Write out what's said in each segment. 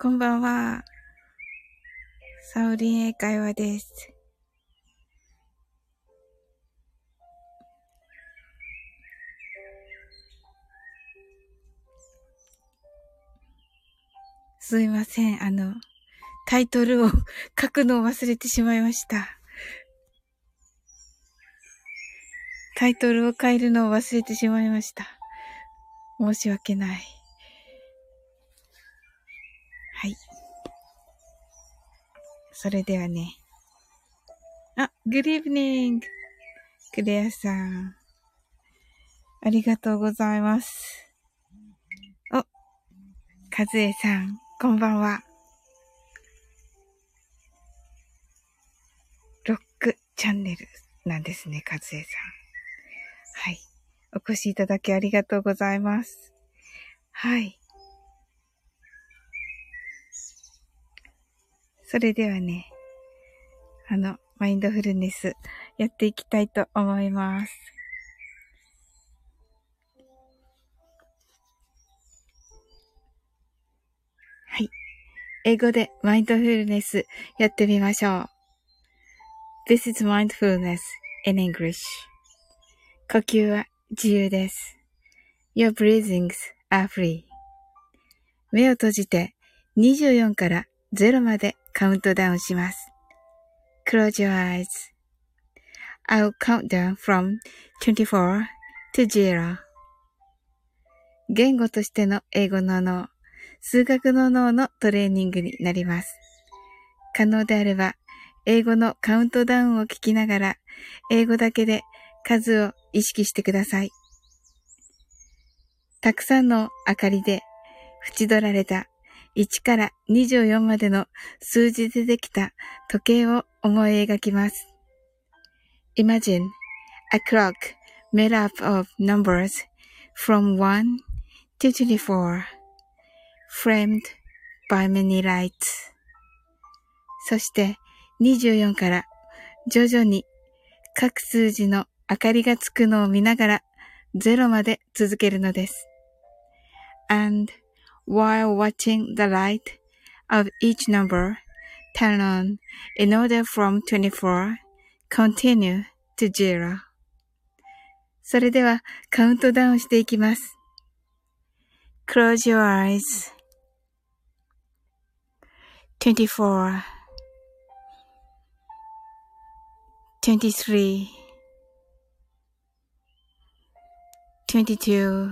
こんばんは。サウリン英会話です。すいません。あの、タイトルを書くのを忘れてしまいました。タイトルを変えるのを忘れてしまいました。申し訳な。い。それではね。あ、グリーブニング。クレアさん。ありがとうございます。お、カズエさん、こんばんは。ロックチャンネルなんですね、カズエさん。はい。お越しいただきありがとうございます。はい。それではね、あの、マインドフルネスやっていきたいと思います。はい。英語でマインドフルネスやってみましょう。This is mindfulness in English. 呼吸は自由です。Your breathings are free. 目を閉じて24から0までカウントダウンします。Close your eyes.I'll count down from 24 to 0. 言語としての英語の脳、数学の脳のトレーニングになります。可能であれば、英語のカウントダウンを聞きながら、英語だけで数を意識してください。たくさんの明かりで縁取られた1から24までの数字でできた時計を思い描きます。Imagine a clock made up of numbers from 1 to 24 framed by many lights そして24から徐々に各数字の明かりがつくのを見ながら0まで続けるのです。And while watching the light of each number turn on in order from 24 continue to zero. それではカウントダウンしていきます。Close your eyes. 24 23 22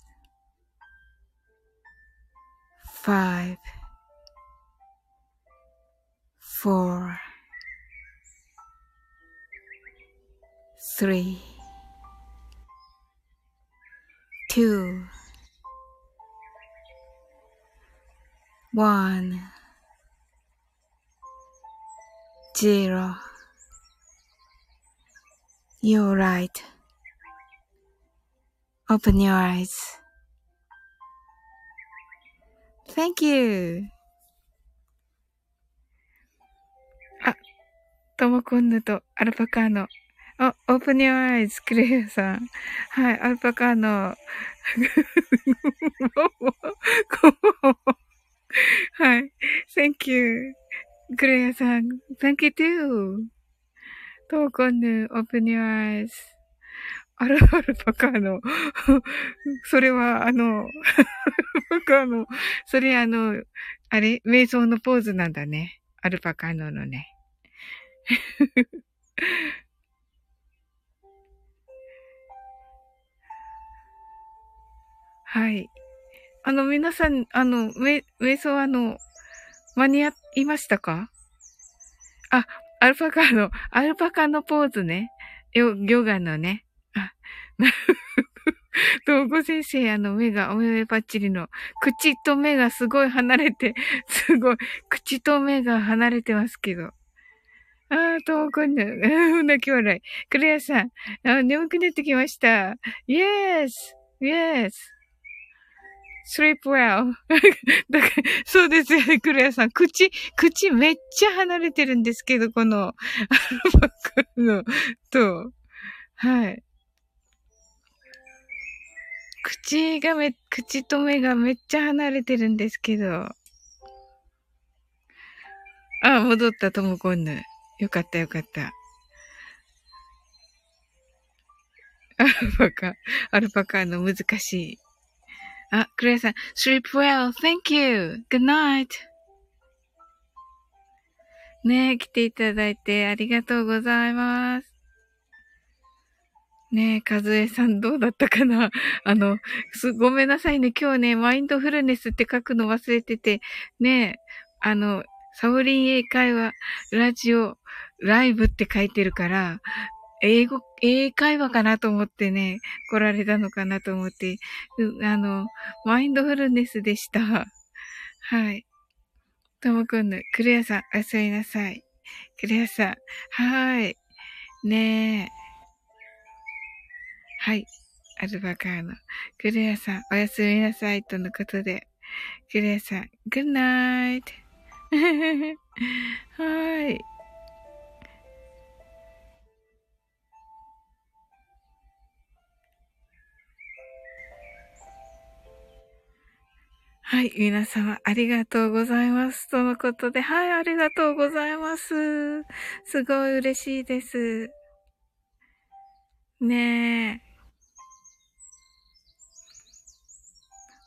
five, four, three, two, one, zero. You're right. Open your eyes. Thank you. あ、トモコンヌとアルパカーノ。あ、オープニューアイズ、クレイアさん。はい、アルパカーノ。はい。Thank you. クレイアさん。Thank you too. トモコンヌ、オープニューアイズ。アル、アルパカの、それは、あの、アルパカの、それあの、あれ、瞑想のポーズなんだね。アルパカののね。はい。あの、皆さん、あの、め、瞑想あの、間に合いましたか？あ、アルパカの、アルパカのポーズね。ヨ、ヨガのね。あ、なるほど。東先生、あの、目が、お目パッチリの、口と目がすごい離れて、すごい、口と目が離れてますけど。ああ、東子の、泣き笑い。クレアさん、あ眠くなってきました。イエスイエス sleep well. だから、そうですよね、クレアさん。口、口めっちゃ離れてるんですけど、この、アルバカの、と、はい。口がめ、口と目がめっちゃ離れてるんですけど。あ、戻った、ともこんぬ。よかったよかった。アルパカ、アルパカの難しい。あ、クレイさん、sleep well, thank you, good night. ねえ、来ていただいてありがとうございます。ねえ、かずえさんどうだったかな？あの、す、ごめんなさいね。今日ね、マインドフルネスって書くの忘れてて、ねえ、あの、サオリン英会話、ラジオ、ライブって書いてるから、英語、英会話かなと思ってね、来られたのかなと思って、あの、マインドフルネスでした。はい。ともくんの、クレアさん、おやすみなさい。クレアさん、はい。ねえ。はい。アルバカーノ。クレアさん、おやすみなさい。とのことで。クレアさん、グッナイト。はい。はい、皆様ありがとうございます。とのことで、はい、ありがとうございます。すごい嬉しいです。ねえ。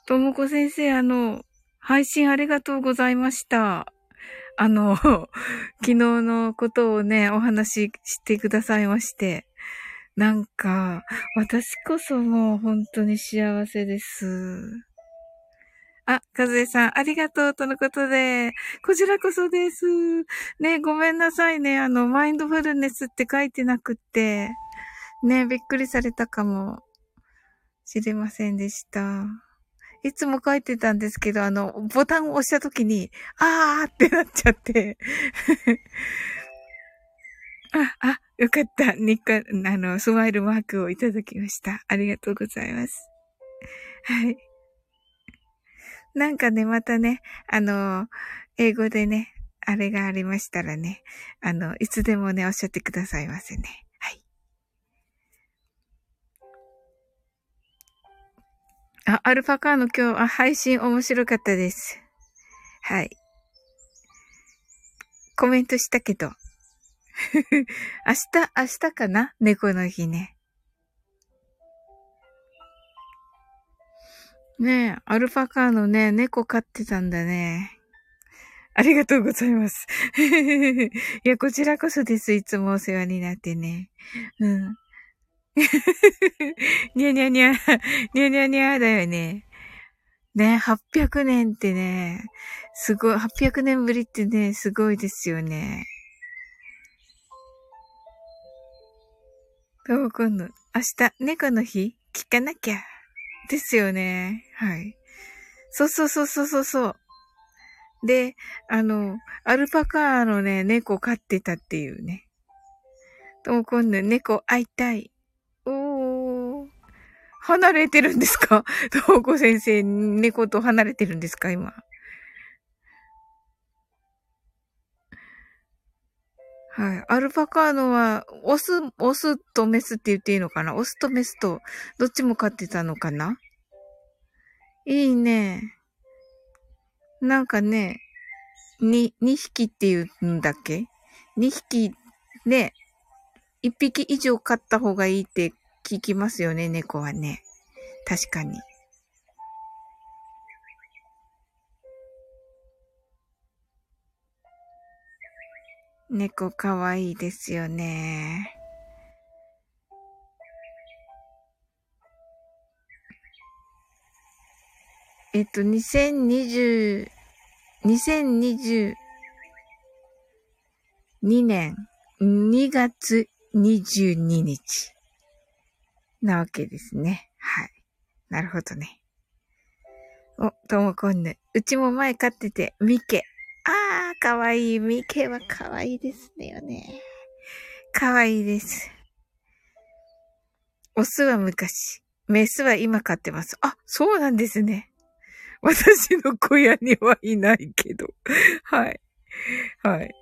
ともこ先生、あの、配信ありがとうございました。あの、昨日のことをね、お話ししてくださいまして。なんか、私こそもう本当に幸せです。あ、かずえさん、ありがとうとのことで、こちらこそです。ね、ごめんなさいね。あの、マインドフルネスって書いてなくって、ね、びっくりされたかもしれませんでした。いつも書いてたんですけど、あの、ボタンを押した時に、あーってなっちゃって あ、あ、よかった。ニッカ、あの、スマイルマークをいただきました。ありがとうございます。はい。なんかね、またね、あの、英語でね、あれがありましたらね、あの、いつでもね、おっしゃってくださいませね。あ、アルパカーの今日、あ、配信面白かったです。はい。コメントしたけど。明日、明日かな？猫の日ね。ねえ、アルパカーのね、猫飼ってたんだね。ありがとうございます。いや、こちらこそです。いつもお世話になってね。うん。にゃにゃにゃ、にゃにゃにゃだよね。ね、800年ってね、すごい、800年ぶりってね、すごいですよね。どう今度、明日、猫の日？聞かなきゃ。ですよね。はい。そうそうそうそうそうそう。で、あの、アルパカのね、猫飼ってたっていうね。とも今度猫会いたい。離れてるんですか？ともこ先生、猫と離れてるんですか？今。はい。アルパカーノは、オス、オスとメスって言っていいのかな？オスとメスと、どっちも飼ってたのかな？いいね。なんかね、に、二匹って言うんだっけ？二匹ね、一匹以上飼った方がいいって聞きますよね、猫はね。確かに。猫かわいいですよね。えっと、2020、2022年2月22日なわけですね。はい。なるほどね。お、ともこんぬ。うちも前飼ってて、ミケ。あー、かわいい。ミケはかわいいですねよね。かわいいです。オスは昔、メスは今飼ってます。あ、そうなんですね。私の小屋にはいないけど。はい。はい。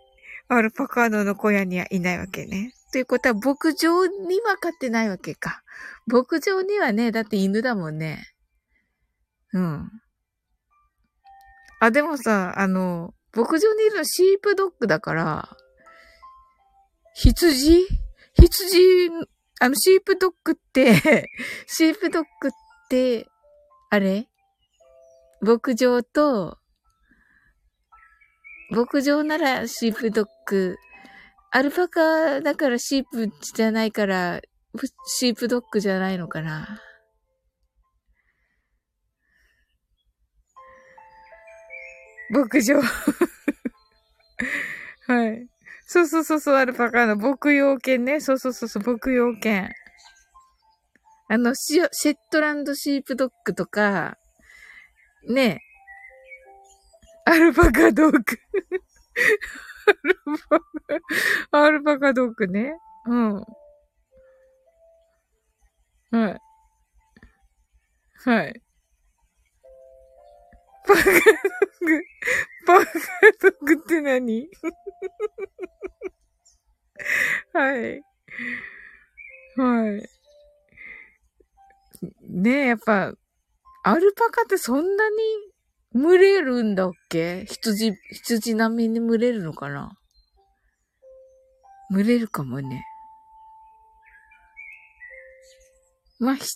アルパカーノの小屋にはいないわけね。ということは、牧場には飼ってないわけか。牧場にはね、だって犬だもんね。うん。あ、でもさ、あの、牧場にいるのシープドッグだから、羊？羊、あの、シープドッグって シープドッグって、あれ？牧場と、牧場ならシープドッグ、アルパカだからシープじゃないから、シープドッグじゃないのかな。牧場 はい。そうそうそうそう、アルパカの牧羊犬ね。そうそうそうそう、牧羊犬。あの、シェットランドシープドッグとか、ね。アルパカドッグ。アルパカ、アルパカドッグね。うん。はい。はい。パカドッグ、パカドッグって何？はい。はい。ねえ、やっぱ、アルパカってそんなに群れるんだっけ？羊、羊並みに群れるのかな？群れるかもね。まあ、羊、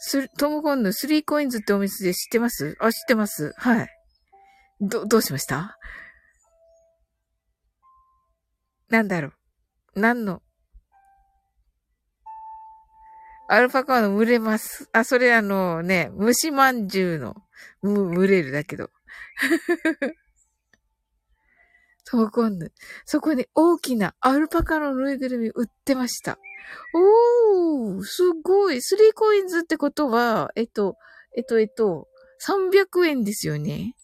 す、トムコンのスリーコインズってお店で知ってます？あ、知ってます。はい。ど、どうしました？なんだろう。何のアルパカの群れます。あ、それあのね、虫まんじゅうの、群れるだけど。そうこんぬ。そこに大きなアルパカのぬいぐるみ売ってました。おー、すごい。スリーコインズってことは、えっと、えっと、えっと、300円ですよね。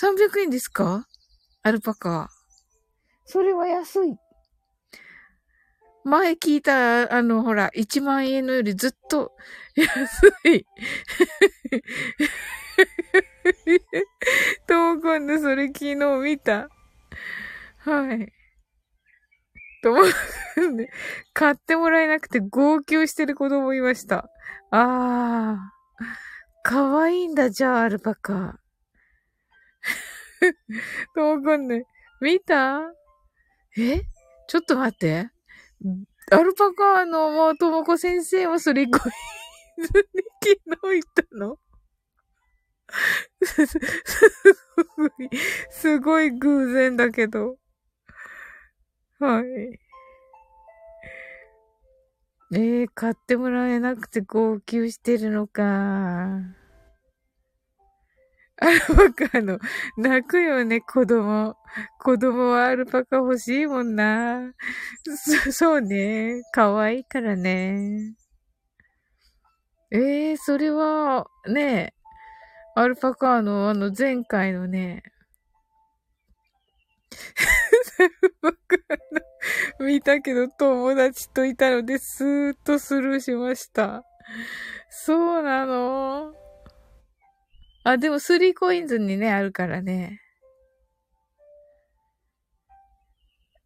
300円ですか？アルパカ。それは安い。前聞いた、あの、ほら、1万円のよりずっと安い。とう今度それ昨日見た。はい。と思うんで、買ってもらえなくて号泣してる子供いました。あー。かわいいんだ、じゃあ、アルパカ。とう今度、見た？え？ちょっと待って。アルパカのもうともこ先生もそれこいずに昨日行ったの？すごい、すごい偶然だけど。はい。えー、買ってもらえなくて号泣してるのか。アルパカの、泣くよね、子供。子供はアルパカ欲しいもんな。そ、そうね。可愛いからね。ええー、それは、ね、アルパカのあの前回のね、アルパカの見たけど友達といたのでスーッとスルーしました。そうなのあ、でもスリーコインズにね、あるからね。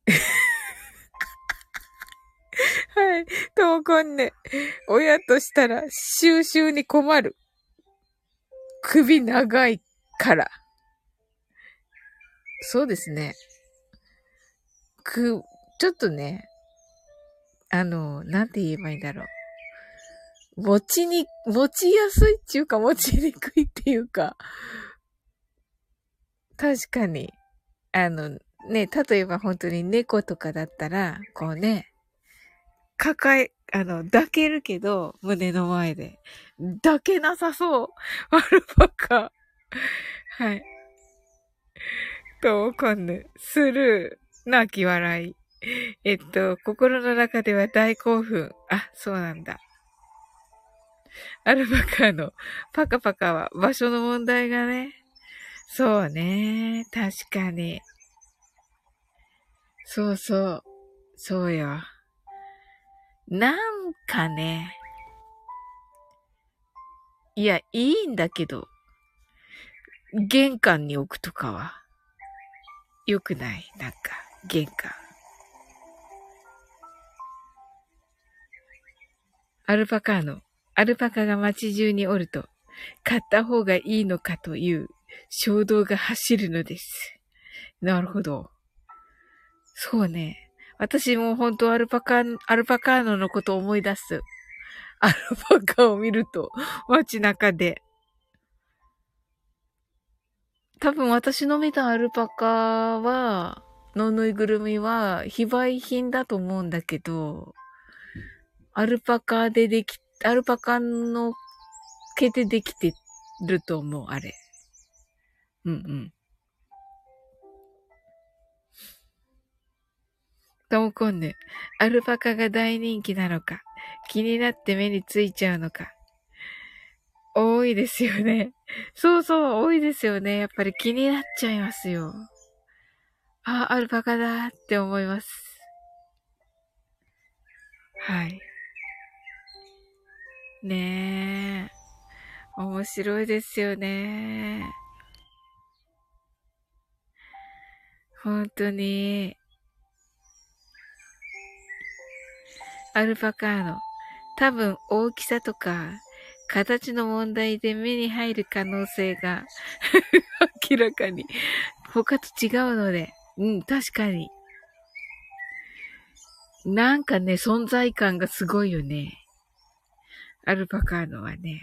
はい。ともこんね。親としたら収集に困る。首長いから。そうですね。く、ちょっとね、あの、なんて言えばいいんだろう。持ちに、持ちやすいっていうか、持ちにくいっていうか、確かに、あの、ね、例えば本当に猫とかだったら、こうね、抱え、あの、抱けるけど、胸の前で。抱けなさそう。アルパカ。はい。と、わかんぬ。スルー。泣き笑い。えっと、心の中では大興奮。あ、そうなんだ。アルパカのパカパカは場所の問題がね。そうね。確かに。そうそう。そうよ。なんかね。いや、いいんだけど、玄関に置くとかは、良くない？なんか、玄関。アルパカーノ。アルパカが街中におると、買った方がいいのかという衝動が走るのです。なるほど。そうね。私も本当アルパカ、アルパカーノのことを思い出す。アルパカを見ると、街中で。多分私の見たアルパカは、のぬいぐるみは非売品だと思うんだけど、アルパカででき、アルパカの毛でできてると思う、あれ。うんうん。ともこんぬ、アルパカが大人気なのか、気になって目についちゃうのか。多いですよね。そうそう、多いですよね。やっぱり気になっちゃいますよ。あ、アルパカだって思います。はい。ねえ。面白いですよね。本当に。アルパカーノ。多分大きさとか形の問題で目に入る可能性が 明らかに他と違うので。うん、確かに。なんかね、存在感がすごいよね。アルパカーノはね。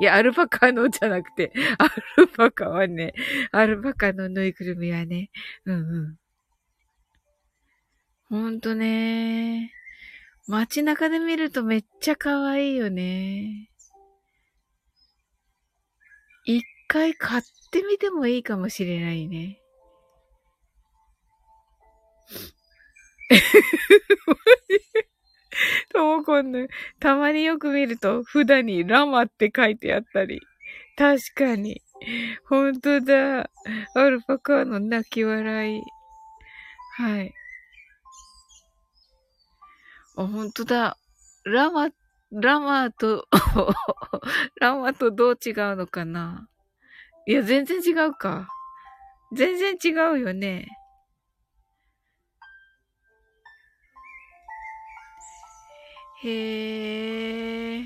いや、アルパカのじゃなくて、アルパカはね、アルパカのぬいぐるみはね、うんうん。ほんとね。街中で見るとめっちゃ可愛いよね。一回買ってみてもいいかもしれないね。ともこんぬ、たまによく見ると、札にラマって書いてあったり。確かに。ほんとだ。アルパカの泣き笑い。はい。あ、ほんとだ。ラマ、ラマと ラマとどう違うのかないや、全然違うか。全然違うよね。へえ。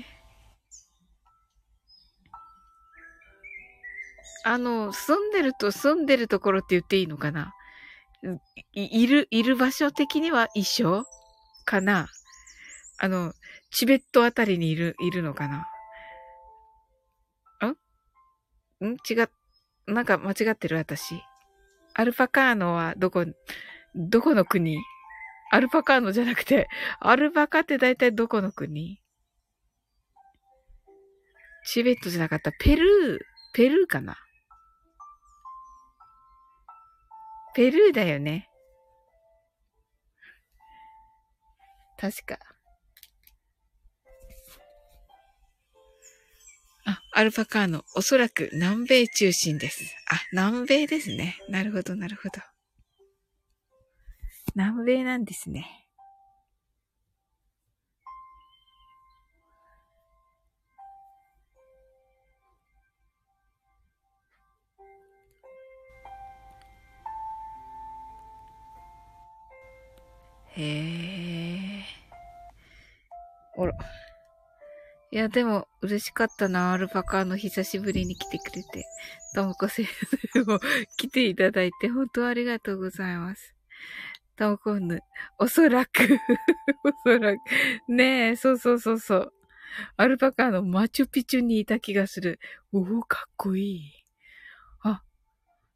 あの、住んでると住んでるところって言っていいのかな？いいる、いる場所的には一緒かな？あの、チベットあたりにいる、いるのかな？んん？違っ、なんか間違ってる私。アルパカーノはどこ、どこの国？アルパカーノじゃなくて、アルパカって大体どこの国？チベットじゃなかった。ペルー、ペルーかな？ペルーだよね。確か。あ、アルパカーノ、おそらく南米中心です。あ、南米ですね。なるほど、なるほど。南米なんですね。へえ。あら。いや、でも、嬉しかったな、アルパカの久しぶりに来てくれて。ともこ先生も来ていただいて、本当ありがとうございます。トモコンヌ。おそらく おそらく。ねえ、そうそうそうそう。アルパカのマチュピチュにいた気がする。おお、かっこいい。あ、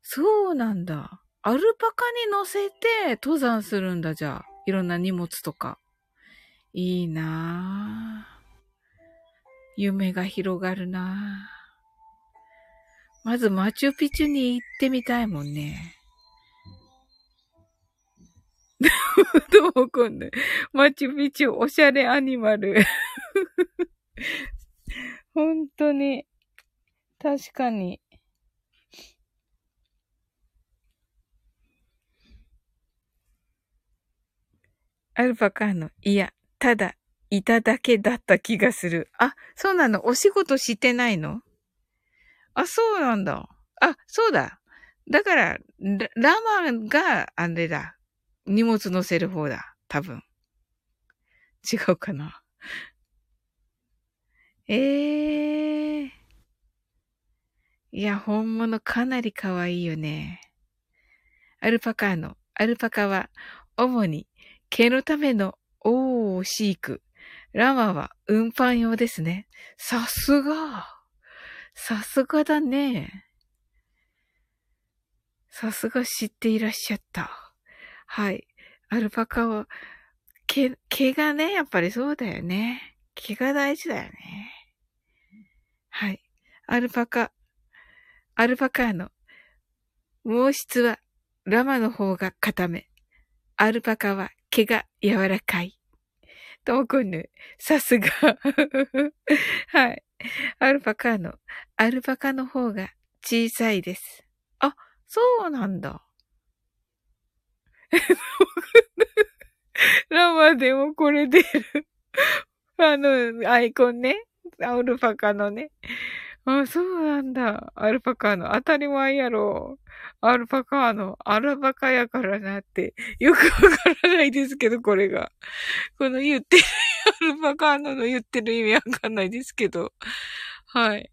そうなんだ。アルパカに乗せて登山するんだ、じゃあ。いろんな荷物とか。いいなぁ。夢が広がるなぁ。まずマチュピチュに行ってみたいもんね。どうもこんな。マチュピチュおしゃれアニマル。本当に。確かに。アルパカの、いや、ただ、いただけだった気がする。あ、そうなのお仕事してないの？あ、そうなんだ。あ、そうだ。だから、ララマが、あれだ。荷物乗せる方だ。多分。違うかな。ええー。いや、本物かなり可愛いよね。アルパカの、アルパカは、主に毛のためのおー、飼育。ラマは運搬用ですね。さすが。さすがだね。さすが知っていらっしゃった。はい。アルパカは、毛、毛がね、やっぱりそうだよね。毛が大事だよね。はい。アルパカ、アルパカの毛質はラマの方が固め。アルパカは毛が柔らかい。ともこんぬ、さすが。はい。アルパカの、アルパカの方が小さいです。あ、そうなんだ。ラマでもこれ出る。あの、アイコンね。アルパカのね。あ、そうなんだ。アルパカの。当たり前やろ。アルパカの、アルパカやからなって、よくわからないですけど、これが。この言ってる、アルパカのの言ってる意味わかんないですけど。はい。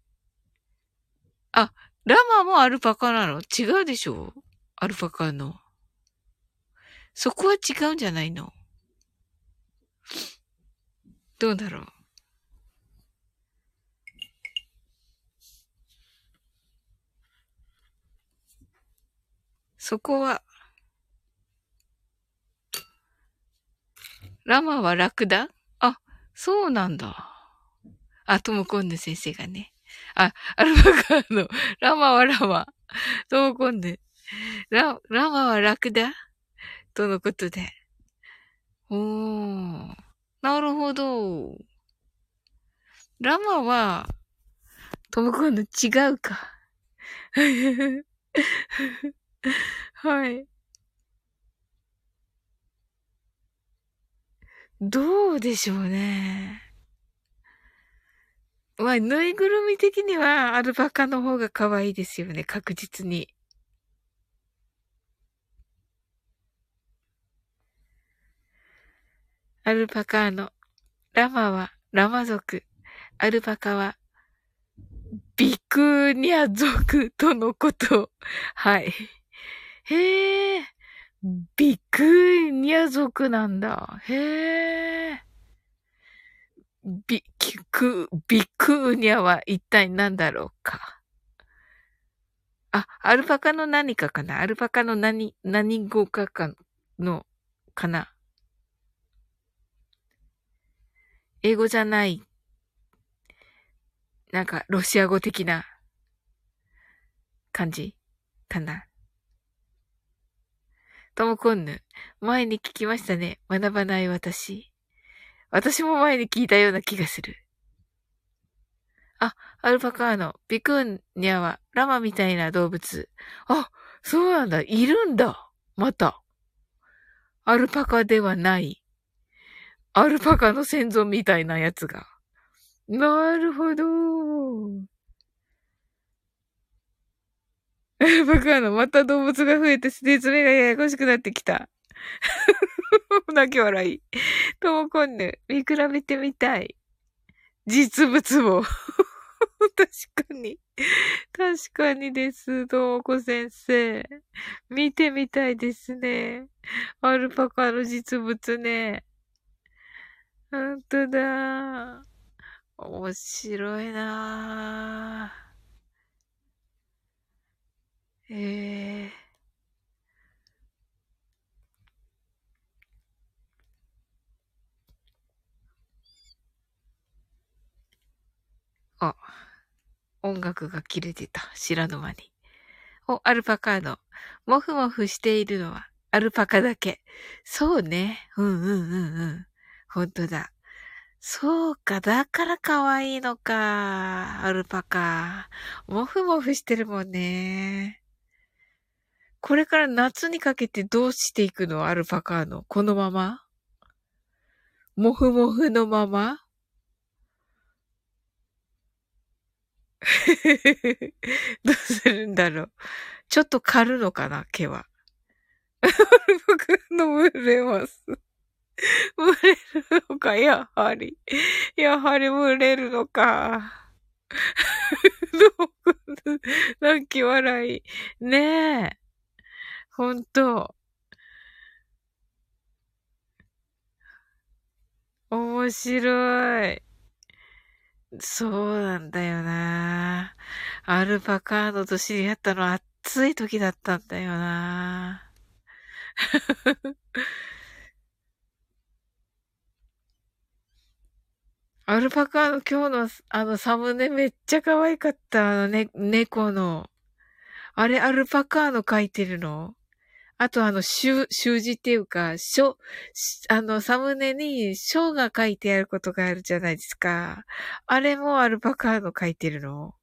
あ、ラマもアルパカなの？違うでしょ？アルパカの。そこは違うんじゃないの？どうだろう？そこは、ラマは楽だ？あ、そうなんだ。あ、トモコンヌ先生がね。あ、アルバカーの、ラマはラマ。トモコンヌ。ラ、ラマは楽だ？とのことで。おー。なるほど。ラマは、トモコンヌ違うか。はい。どうでしょうね。まあ、ぬいぐるみ的にはアルパカの方が可愛いですよね、確実に。アルパカの、ラマはラマ族、アルパカはビクーニャ族とのこと。はい。へえ、ビクーニャ族なんだ。へえ。ビ、ク、ビクーニャは一体何だろうか。あ、アルパカの何かかな？アルパカの何、何語かかの、かな？英語じゃない。なんか、ロシア語的な感じ？かな？ともこんぬ。前に聞きましたね。学ばない私。私も前に聞いたような気がする。あ、アルパカーノ。ビクンニャはラマみたいな動物。あ、そうなんだ。いるんだ。また。アルパカではない。アルパカの先祖みたいなやつが。なるほど。バカの、また動物が増えて説明がややこしくなってきた。泣き笑い。ともこんぬ、見比べてみたい。実物を。確かに。確かにです。どうこ先生。見てみたいですね。アルパカの実物ね。ほんとだ。面白いな。ええーあ、音楽が切れてた。知らぬ間に。お、アルパカーノ。もふもふしているのはアルパカだけ。そうね。うんうんうんうん。ほんとだ。そうか。だから可愛いのか。アルパカ。もふもふしてるもんね。これから夏にかけてどうしていくの？アルパカーノ。このまま？もふもふのまま？どうするんだろう。ちょっと狩るのかな、毛は。僕の群れます。群れるのか、やはり。やはり群れるのか。どう泣き笑い。ねえ。ほんと。面白い。そうなんだよな。アルパカーノと知り合ったのは暑い時だったんだよな。アルパカの今日のあのサムネめっちゃ可愛かった。あのね、猫の。あれアルパカーノ描いてるの？あとあの、習、習字っていうか、書、あの、サムネに書が書いてあることがあるじゃないですか。あれもアルパカーノ書いてるの？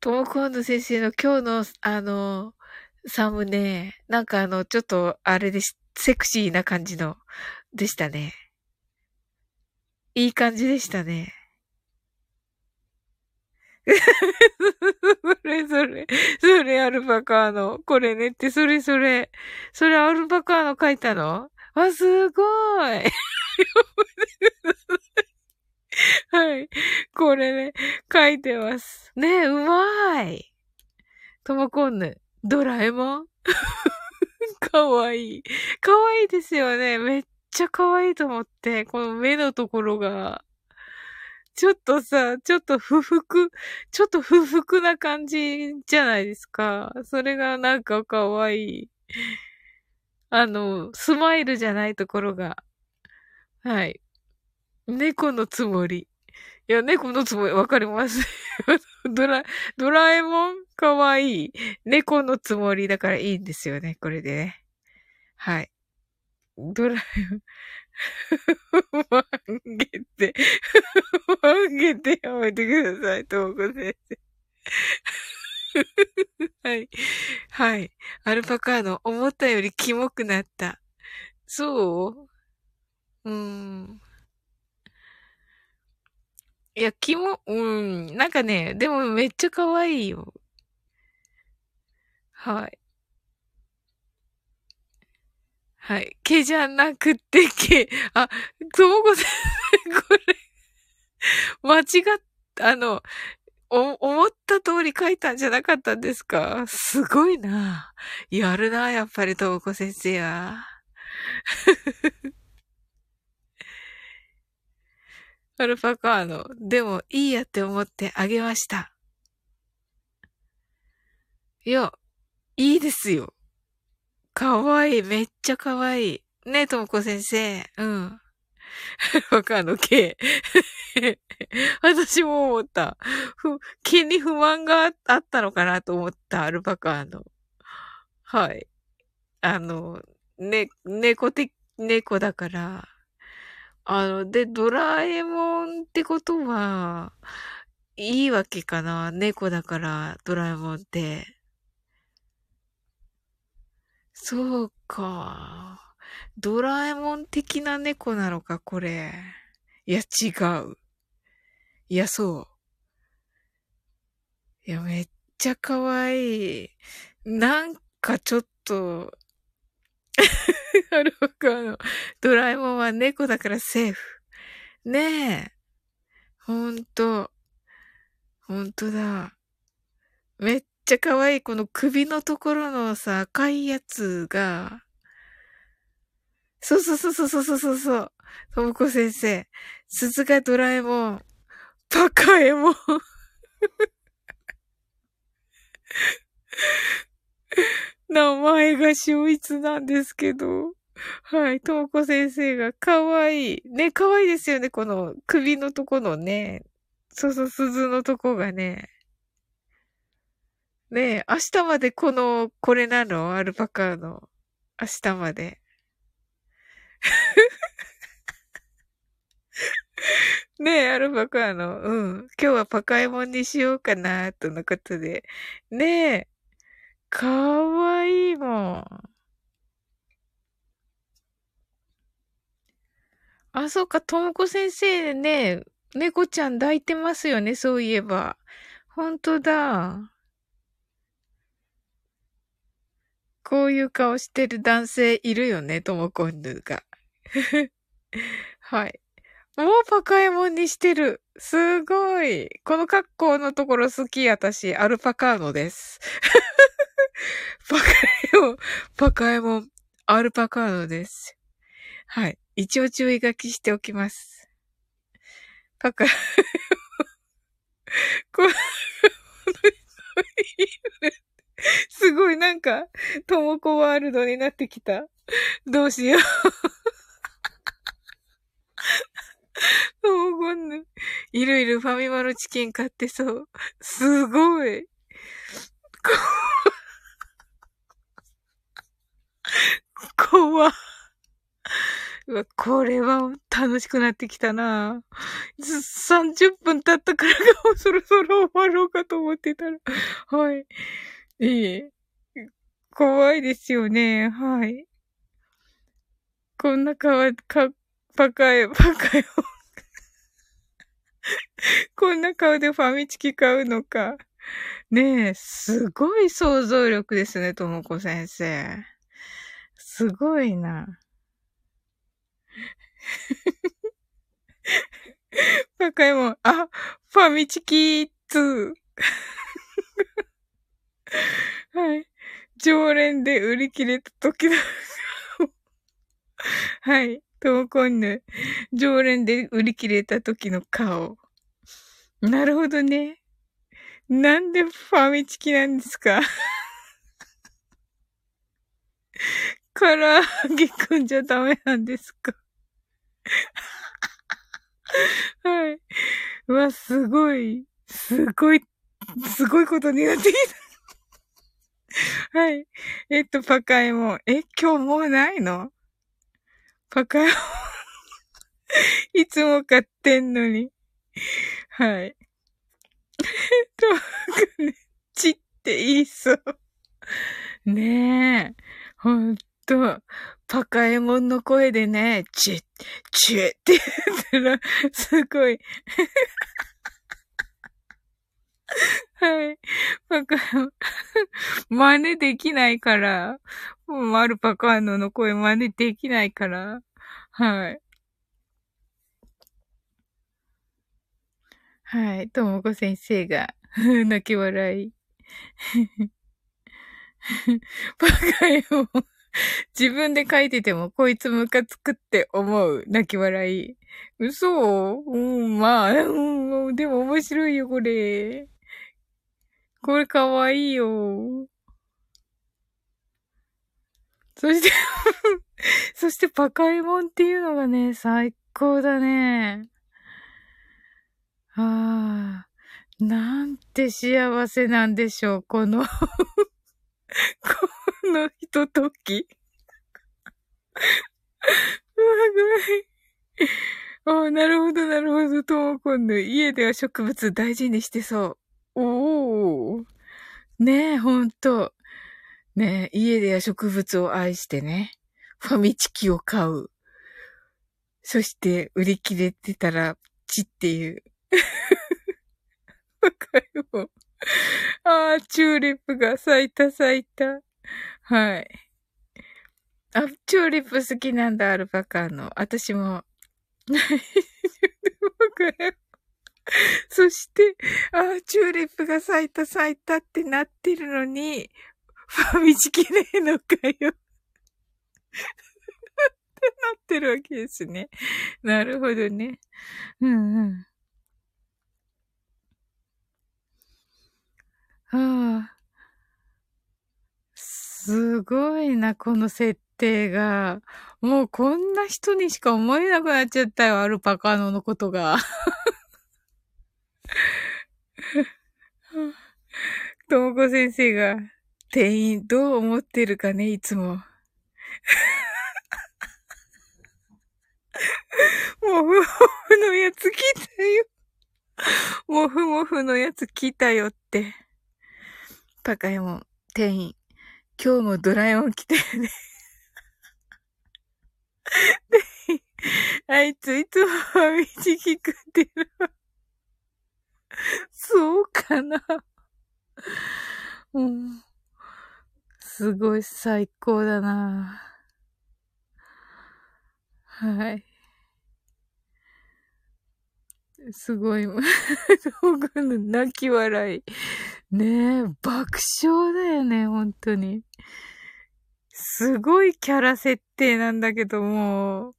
トモコンド先生の今日の、あの、サムネ、なんかあの、ちょっと、あれです。セクシーな感じの、でしたね。いい感じでしたね。それそれ、それアルパカーノ。これねって、それそれ。それアルパカーノ書いたの？あ、すごい。はい。これね、書いてます。ねうまい。ともこんぬ、ドラえもんかわいい。かわいいですよね。めっちゃかわいいと思って、この目のところが。ちょっとさ、ちょっと不服、ちょっと不服な感じじゃないですか。それがなんかかわいい。あの、スマイルじゃないところが。はい。猫のつもり。いや、猫のつもり、わかります。ドラ、ドラえもんかわいい。猫のつもりだからいいんですよね、これでね。はい。ドラえもん。曲げて、曲げてやめてください、ともこ先生。はい。はい。アルパカーノ、思ったよりキモくなった。そう？うーん。いや、キモ、うん。なんかね、でもめっちゃ可愛いよ。はい。はい。毛じゃなくて毛。あ、ともこ先生、これ、間違った、あの、お、思った通り書いたんじゃなかったんですか？すごいな。やるな、やっぱりともこ先生は。アルパカーノ。でも、いいやって思ってあげました。いや、いいですよ。かわいい。めっちゃかわいい。ねえ、ともこ先生。うん。わかんの、毛。私も思った。ふ、毛に不満があったのかなと思った、アルパカの。はい。あの、ね、猫的、猫だから。あの、で、ドラえもんってことは、いいわけかな？猫だから、ドラえもんって。そうか。ドラえもん的な猫なのか、これ。いや、違う。いや、そう。いや、めっちゃ可愛い。なんかちょっと、あるかの、ドラえもんは猫だからセーフ。ねえ。ほんと。ほんとだ。めっちゃ可愛い。この首のところのさ、赤いやつが、そうそうそうそうそうそうそう。ともこ先生。鈴がドラえもん。バカエモン。名前が秀逸なんですけど。はい。ともこ先生が可愛いい。ね、可愛いいですよね。この首のとこのね。そうそう、鈴のとこがね。ね、明日までこの、これなの？アルパカの。明日まで。ねえ、アルパカの。うん。今日はパカエモンにしようかな、とのことで。ねえ。かわいいもん。あ、そうか、ともこ先生ね、猫ちゃん抱いてますよね、そういえば。ほんとだ。こういう顔してる男性いるよね、ともこんぬが。はい。もうパカエモンにしてる。すごい。この格好のところ好き、私。アルパカーノです。パカエモン、パカエモン、アルパカーノです。はい。一応注意書きしておきます。パカ、こ すごいなんか、ともこワールドになってきた。どうしよう。ともこんぬ。いるいるファミマのチキン買ってそう。すごい。こ、怖うわ、これは楽しくなってきたな30分経ったからがそろそろ終わろうかと思ってたら。はい。いい。怖いですよね。はい。こんなかわ、か、バカえ、バカよ。こんな顔でファミチキ買うのか。ねえ、すごい想像力ですね、ともこ先生。すごいな。バカエモン、あ、ファミチキー2。はい。常連で売り切れた時だ。はい。トモコンヌ。常連で売り切れた時の顔。なるほどね。なんでファミチキなんですか？唐揚げくんじゃダメなんですか？はい。うわ、すごい、すごい、すごいことになってきた。はい。えっと、パカエモン。え、今日もうないの？パカエモン。いつも買ってんのに。はい。えっと、ね、ちって言いそう。ねえ。ほんと、パカエモンの声でね、チッ、チッって言ったら、すごい。はい。パカ、真似できないから、マルパカーノの声真似できないから、はい。はい。ともこ先生が、泣き笑い。バカよ。自分で書いてても、こいつムカつくって思う。泣き笑い。嘘？うん、まあ、うん、でも面白いよ、これ。これかわいいよ。そして そしてパカエモンっていうのがね、最高だね。ああ、なんて幸せなんでしょう、この のひととき？うわ、ごめん。あなるほど、なるほど。ともこんぬ。家では植物大事にしてそう。おー。ねえ、ほんと。ねえ、家では植物を愛してね。ファミチキを買う。そして、売り切れてたら、チっていう。わかるもん。ああ、チューリップが咲いた咲いた。はい。あ、チューリップ好きなんだ、アルパカの。私も。そして、あチューリップが咲いた咲いたってなってるのに、ファミチキねえのかよ。ってなってるわけですね。なるほどね。うんうん。はあ。すごいな、この設定が。もうこんな人にしか思えなくなっちゃったよ、アルパカノのことが。ともこ先生が、店員どう思ってるかね、いつも。もふもふのやつ来たよ。もふもふのやつ来たよって。パカヤモン、店員。今日もドラえもん来たよね。あいついつもファミチキ食ってる。そうかな。うん。すごい最高だな。はい。すごい。僕の泣き笑い。ねえ、爆笑だよね、本当に。すごいキャラ設定なんだけども、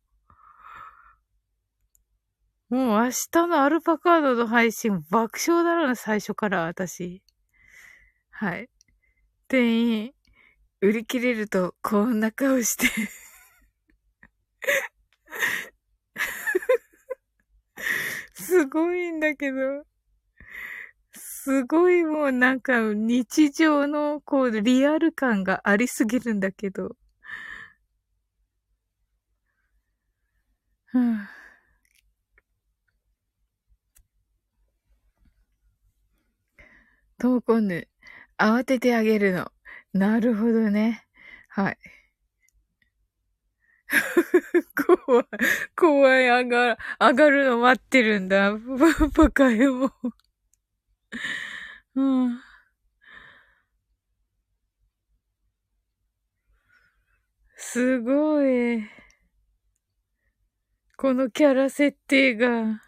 もう明日のアルパカードの配信爆笑だろうな、最初から私。はい。店員、売り切れるとこんな顔してすごいんだけど。すごいもうなんか日常のこうリアル感がありすぎるんだけど。うん。トーコンヌ、慌ててあげるの。なるほどね。はい。怖い、怖い、上が、上がるの待ってるんだ。バカよ、もう。うん。すごい。このキャラ設定が。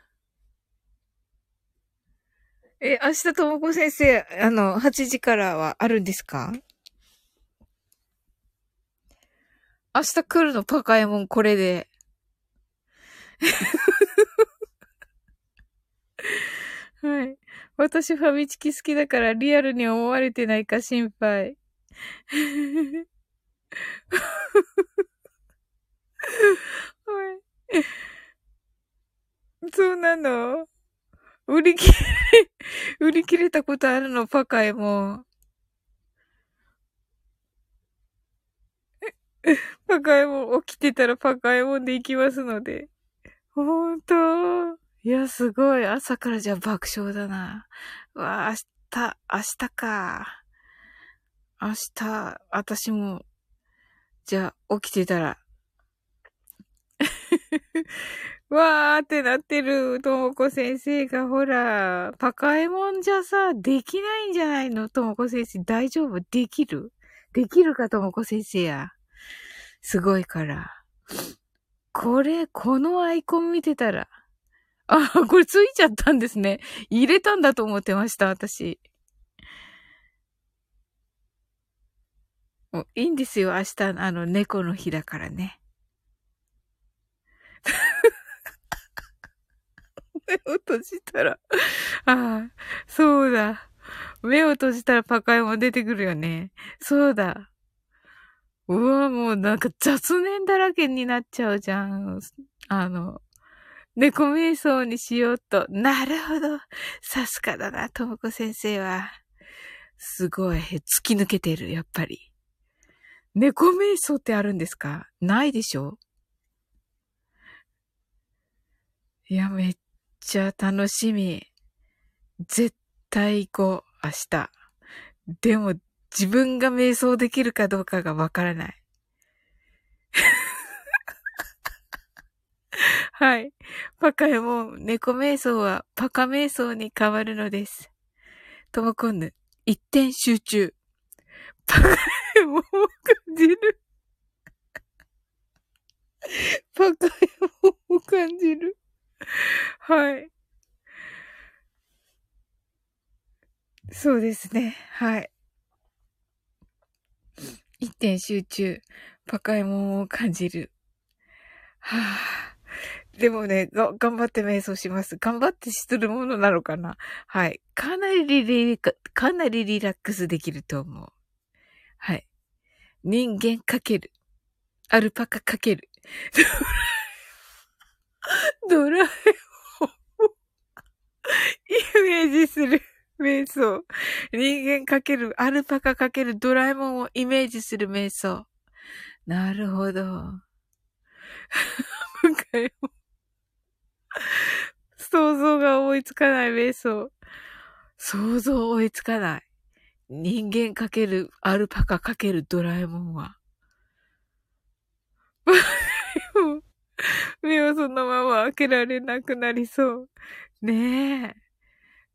え、明日ともこ先生、あの、8時からはあるんですか？明日来るのパカエモンこれで。はい。私ファミチキ好きだからリアルに思われてないか心配。はい。そうなの？売り切れ、売り切れたことあるの？パカエモン。パカエモン起きてたらパカエモンで行きますので。ほんといや、すごい。朝からじゃ爆笑だな。うわ明日、明日か。明日、私も、じゃあ、起きてたら。わーってなってる、ともこ先生が、ほら、パカエモンじゃさ、できないんじゃないの？ともこ先生、大丈夫？できる？できるか、ともこ先生や。すごいから。これ、このアイコン見てたら、あ、これついちゃったんですね。入れたんだと思ってました、私。もういいんですよ、明日、あの、猫の日だからね。目を閉じたら、ああ、そうだ。目を閉じたらパカエモ出てくるよね。そうだ。うわ、もうなんか雑念だらけになっちゃうじゃん。あの、猫瞑想にしようと。なるほど。さすがだな、ともこ先生は。すごい。突き抜けてる、やっぱり。猫瞑想ってあるんですか？ないでしょ？いや、めっちゃ楽しみ。絶対行こう、明日。でも、自分が瞑想できるかどうかがわからない。はい。パカエモン、猫瞑想はパカ瞑想に変わるのです。ともこんぬ、一点集中。パカエモンを感じる。パカエモンを感じる。はい。そうですね。はい。一点集中。パカエモンを感じる。はあ。でもね、が、頑張って瞑想します。頑張ってするものなのかなはい。かなりリか、かなりリラックスできると思う。はい。人間かける。アルパカかける。ドラえもん。イメージする。瞑想。人間かける、アルパカかけるドラえもんをイメージする瞑想。なるほど。向かいも。想像が追いつかない瞑想。想像追いつかない。人間かける、アルパカかけるドラえもんは。目をそのまま開けられなくなりそう。ねえ。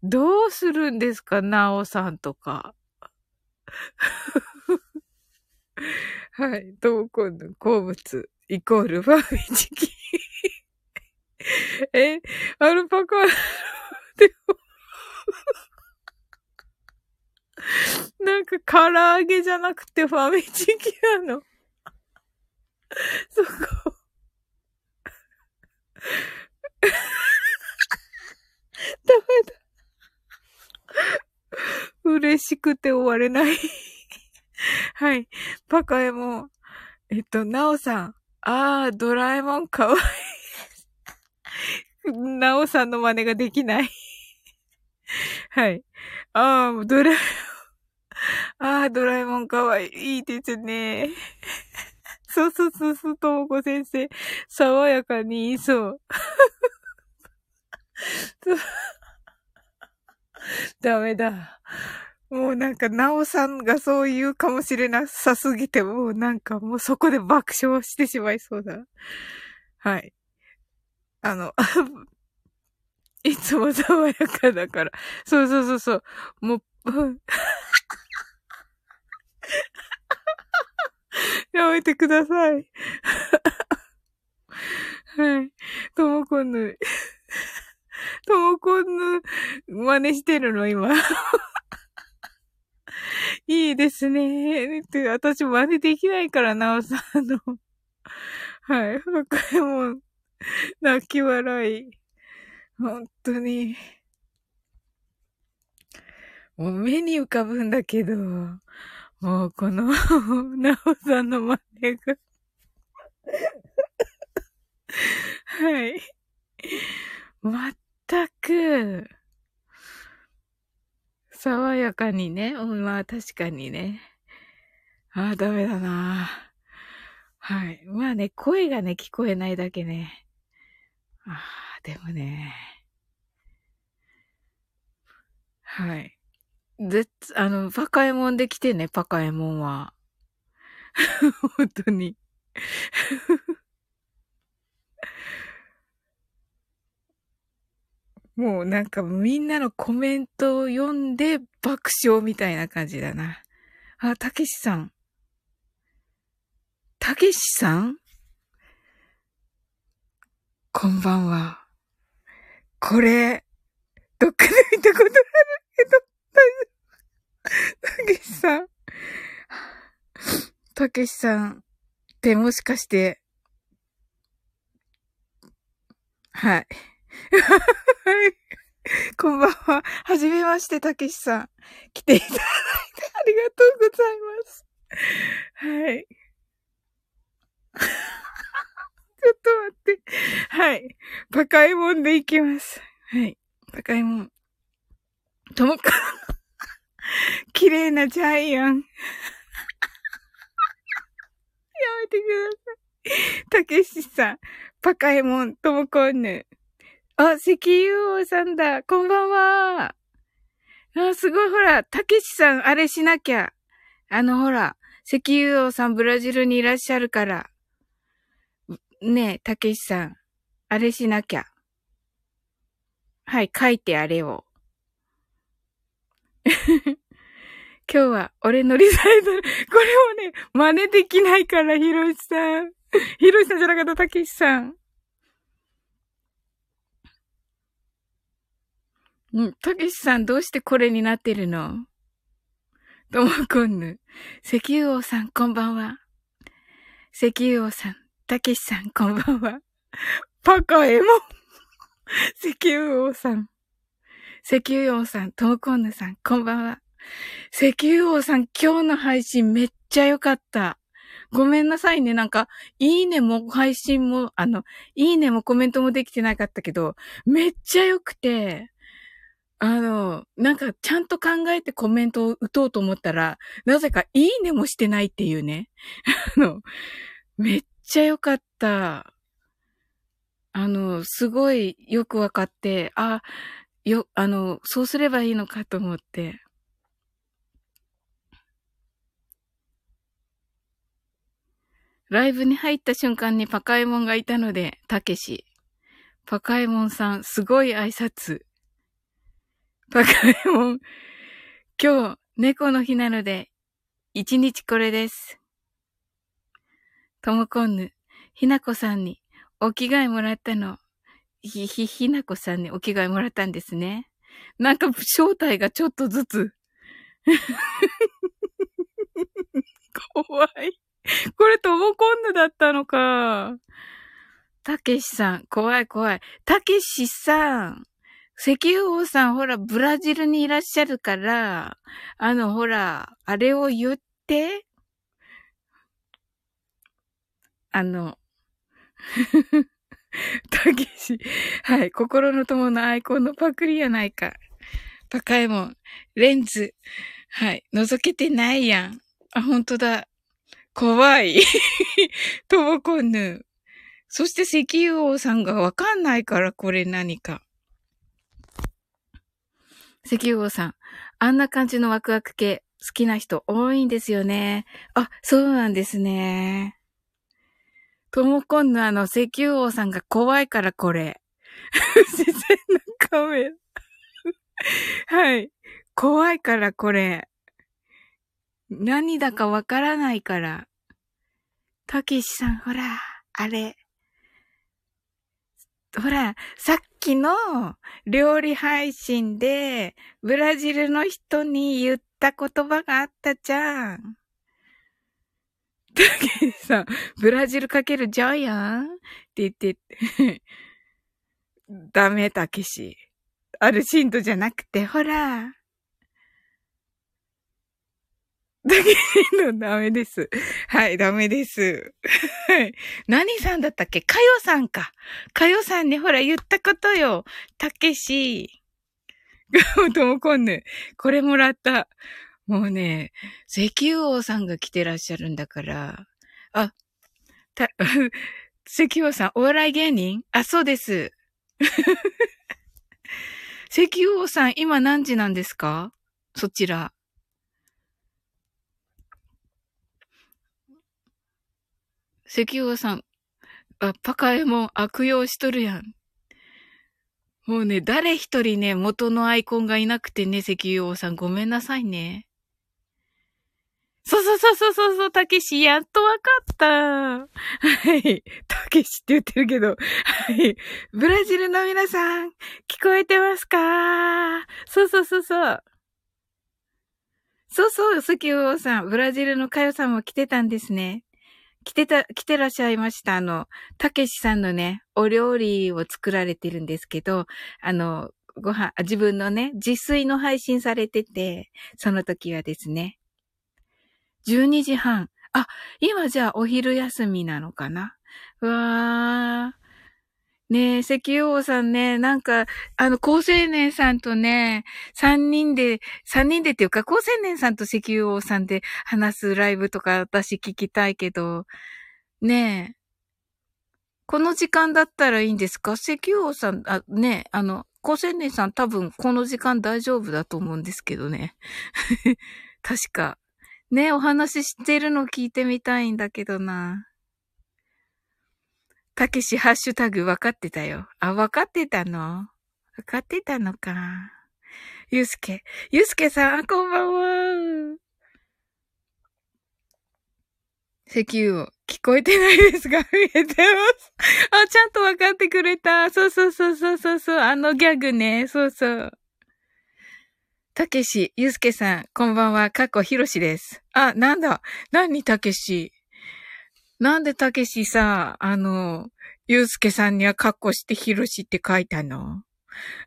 どうするんですか？なおさんとか。はい。トーコンの好物、イコールファミチキ。え、アルパカ、で もなんか唐揚げじゃなくてファミチキなの？そこ。ダメだ。嬉しくて終われない はい。パカエモン。えっと、ナオさん。あー、ドラえもんかわいい。ナオさんの真似ができない はい。あー、ドラえもん。あー、ドラえもんかわいい。いいですね。そうそうそうそう、ともこ先生。爽やかに言いそう。ダメだ。もうなんか、なおさんがそう言うかもしれなさすぎて、もうなんかもうそこで爆笑してしまいそうだ。はい。あの、いつも爽やかだから。そうそうそうそう。もう、やめてください。はい。ともこんぬ。ともこんぬ、真似してるの、今。いいですね。って、私真似できないからな、おさんの。はい。これも、泣き笑い。本当に。もう目に浮かぶんだけど、もうこの、なおさんの真似がはい。たく、爽やかにね。まあ確かにね。ああ、ダメだな。はい。まあね、声がね、聞こえないだけね。ああ、でもね。はい。ぜあの、パカエモンで来てね、パカエモンは。本当に。もうなんかみんなのコメントを読んで爆笑みたいな感じだな。あ、たけしさん。たけしさん？こんばんは。これ、どっかで見たことあるけど、たけしさん。たけしさんってもしかして、はい。こんばんは。はじめまして、たけしさん。来ていただいてありがとうございます。はい。ちょっと待って。はい。バカイモンでいきます。はい。バカイモン。ともか、綺麗なジャイアン。やめてください。たけしさん、バカエモン、ともこんぬ。あ、石油王さんだ。こんばんは。あ、すごい。ほら、たけしさん、あれしなきゃ。あの、ほら、石油王さんブラジルにいらっしゃるから。ねえ、たけしさん、あれしなきゃ。はい、書いてあれを。今日は、俺のリサイタル、これをね、真似できないから、ひろしさん。ひろしさんじゃなかった、たけしさん。うん、たけしさんどうしてこれになってるの？ともこんぬ。石油王さん、こんばんは。石油王さん、たけしさん、こんばんは。パカエモン。石油王さん。石油王さん、トモコンヌさん、こんばんは。石油王さん、今日の配信めっちゃ良かった。ごめんなさいね。なんか、いいねも配信も、あの、いいねもコメントもできてなかったけど、めっちゃ良くて、あの、なんかちゃんと考えてコメントを打とうと思ったら、なぜかいいねもしてないっていうね。あの、めっちゃ良かった。あの、すごいよくわかって、あ、よ、あの、そうすればいいのかと思って。ライブに入った瞬間にパカエモンがいたので、たけし。パカエモンさん、すごい挨拶。パカエモン、今日、猫の日なので、一日これです。ともこんぬ、ひなこさんにお着替えもらったの。ひ、ひ、ひなこさんにお着替えもらったんですね。なんか正体がちょっとずつ。怖い。これともこんぬだったのか。たけしさん、怖い怖い。たけしさん、石油王さん、ほら、ブラジルにいらっしゃるから、あの、ほら、あれを言って。あの、たけし。はい。心の友のアイコンのパクリやないか。パカエモン。レンズ。はい。覗けてないやん。あ、ほんとだ。怖い。ともこんぬ。そして石油王さんがわかんないからこれ何か。石油王さん。あんな感じのワクワク系好きな人多いんですよね。あ、そうなんですね。ともこんぬあの石油王さんが怖いからこれ。自然なカメ。はい。怖いからこれ。何だかわからないから。たけしさん、ほら、あれ。ほら、さっ昨日料理配信で、ブラジルの人に言った言葉があったじゃん。たけしさん、ブラジルかけるジャイアンって言って、ダメ、たけし。アルシンドじゃなくて、ほら。だけのダメです。はい、ダメです。はい。何さんだったっけ？かよさんか。かよさんにほら言ったことよ。たけし。ともこんぬ。これもらった。もうね、石油王さんが来てらっしゃるんだから。あ、た、石油王さん、お笑い芸人？あ、そうです。石油王さん、今何時なんですか？そちら。石油さん、あ、パカエモン悪用しとるやん。もうね、誰一人ね、元のアイコンがいなくてね、石油王さんごめんなさいね。そうそうそうそうそうそう、たけし、やっとわかった。はい。たけしって言ってるけど、はい。ブラジルの皆さん、聞こえてますか？そうそうそうそう。そうそう、スキューさん、ブラジルのカヨさんも来てたんですね。来てた、来てらっしゃいました。あの、たけしさんのね、お料理を作られてるんですけど、あの、ご飯、自分のね、自炊の配信されてて、その時はですね、12時半。あ、今じゃあお昼休みなのかな？うわー。ねえ、石油王さんね、なんか、あの、高青年さんとね、三人で、三人でっていうか、高青年さんと石油王さんで話すライブとか私聞きたいけど、ねえ、この時間だったらいいんですか？石油王さん、あ、ねえあの、高青年さん多分この時間大丈夫だと思うんですけどね。確か。ねえお話ししてるの聞いてみたいんだけどな。たけしハッシュタグ分かってたよ。あ、分かってたの？分かってたのか。ゆうすけ。ゆうすけさん、こんばんは。石油を聞こえてないですが、見えてます。あ、ちゃんと分かってくれた。そうそうそうそうそうそう。あのギャグね。そうそう。たけし、ゆうすけさん、こんばんは、かっこひろしです。あ、なんだ、何たけし？なんでたけしさ、あの、ゆうすけさんにはかっこしてひろしって書いたの？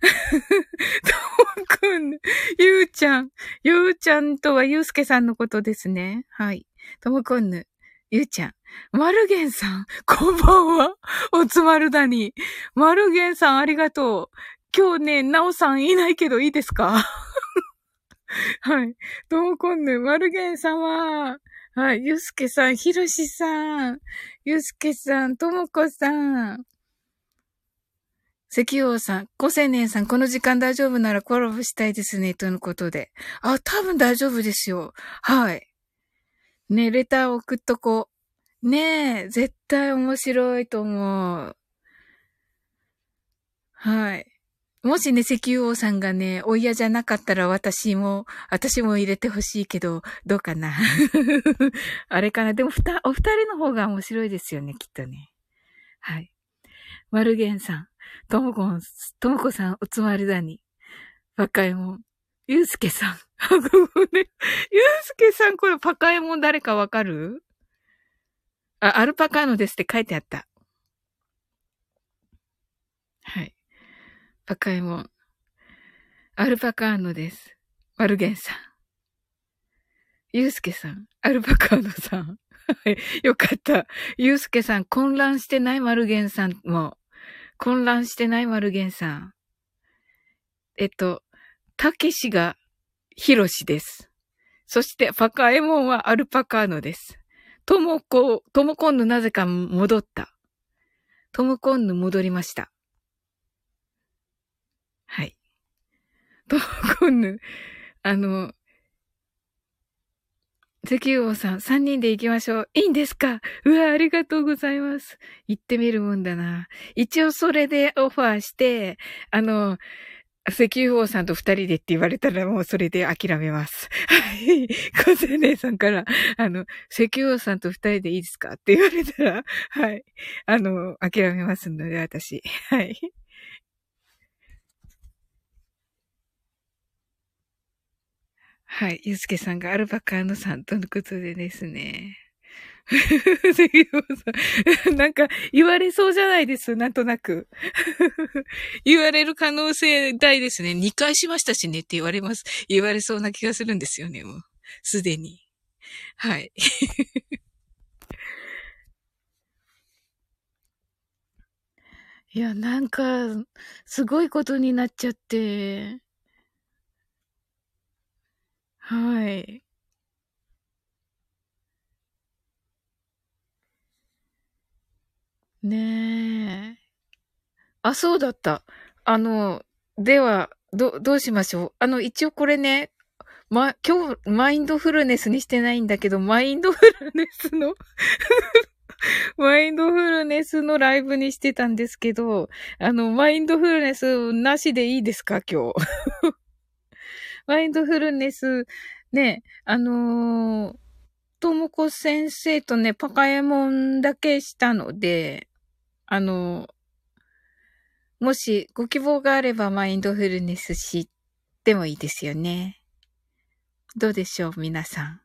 ともくん、ゆうちゃん。ゆうちゃんとはゆうすけさんのことですね。はい。ともくんぬ、ゆうちゃん。まるげんさん、こんばんは。おつまるだに。まるげんさん、ありがとう。今日ね、なおさんいないけどいいですか？はい。ともこんぬ、まるげん様。はい。ゆうすけさん、ひろしさん、ゆうすけさん、ともこさん。石王さん、五千年さん、この時間大丈夫ならコラボしたいですね、とのことで。あ、多分大丈夫ですよ。はい。ね、レター送っとこう。ねえ、絶対面白いと思う。はい。もしね、石油王さんがね、お嫌じゃなかったら私も、私も入れてほしいけど、どうかな。あれかな。でも、ふた、お二人の方が面白いですよね、きっとね。はい。マルゲンさん。ともこん、ともこさん、おつまりだに。パカエモン。ゆうすけさん。ゆうすけさん、これパカエモン誰かわかる？あ、アルパカーノですって書いてあった。はい。パカエモン。アルパカーノです。マルゲンさん。ゆうすけさん。アルパカーノさん。よかった。ゆうすけさん、混乱してない？マルゲンさんも。混乱してない？マルゲンさん。えっと、たけしがヒロシです。そして、パカエモンはアルパカーノです。ともこ、ともこんぬなぜか戻った。ともこんぬ戻りました。はい。とこんぬ、あの、石油王さん、三人で行きましょう。いいんですか？うわ、ありがとうございます。行ってみるもんだな。一応それでオファーして、あの、石油王さんと二人でって言われたらもうそれで諦めます。はい。小瀬姉さんから、あの、石油王さんと二人でいいですか？って言われたら、はい。あの、諦めますので、私。はい。はい。ゆうすけさんがアルバカーノさんとのことでですね。なんか言われそうじゃないです。なんとなく。言われる可能性大ですね。2回しましたしねって言われます。言われそうな気がするんですよね、もう。すでに。はい。いや、なんか、すごいことになっちゃって。はい。ねえ。あ、そうだった。あの、では、ど、どうしましょう。あの、一応これね、ま、今日、マインドフルネスにしてないんだけど、マインドフルネスの マインドフルネスのライブにしてたんですけど、あの、マインドフルネスなしでいいですか今日？マインドフルネス、ね、あのー、ともこ先生とね、パカエモンだけしたので、あのー、もしご希望があればマインドフルネス知ってもいいですよね。どうでしょう、皆さ。ん。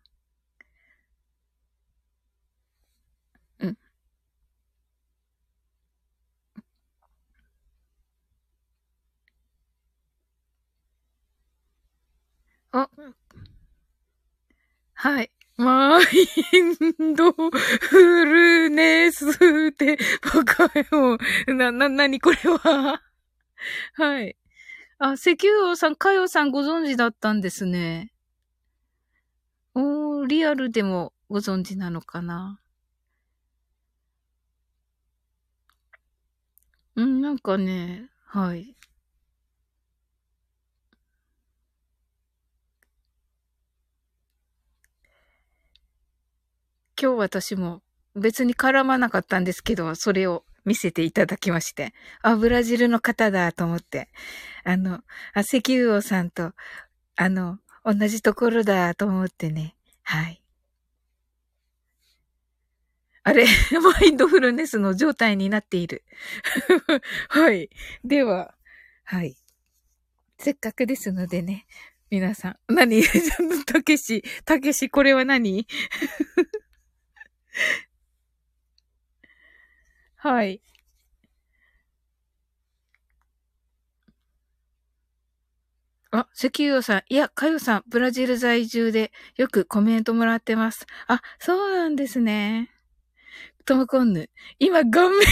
あ、はい。マインドフルネスってバカよ。な、な、なにこれは？はい。あ、石油王さん、かよさんご存知だったんですね。おー、リアルでもご存知なのかな？うん、なんかね、はい。今日私も別に絡まなかったんですけど、それを見せていただきまして、あ、ブラジルの方だと思って、あの、あ、石油王さんと、あの、同じところだと思ってね、はい。あれ、マインドフルネスの状態になっている。はい。では、はい。せっかくですのでね、皆さん。何？たけし、たけし、これは何？はい。あ、石油さん。いや、かよさん、ブラジル在住でよくコメントもらってます。あ、そうなんですね。トムコンヌ。今、顔面に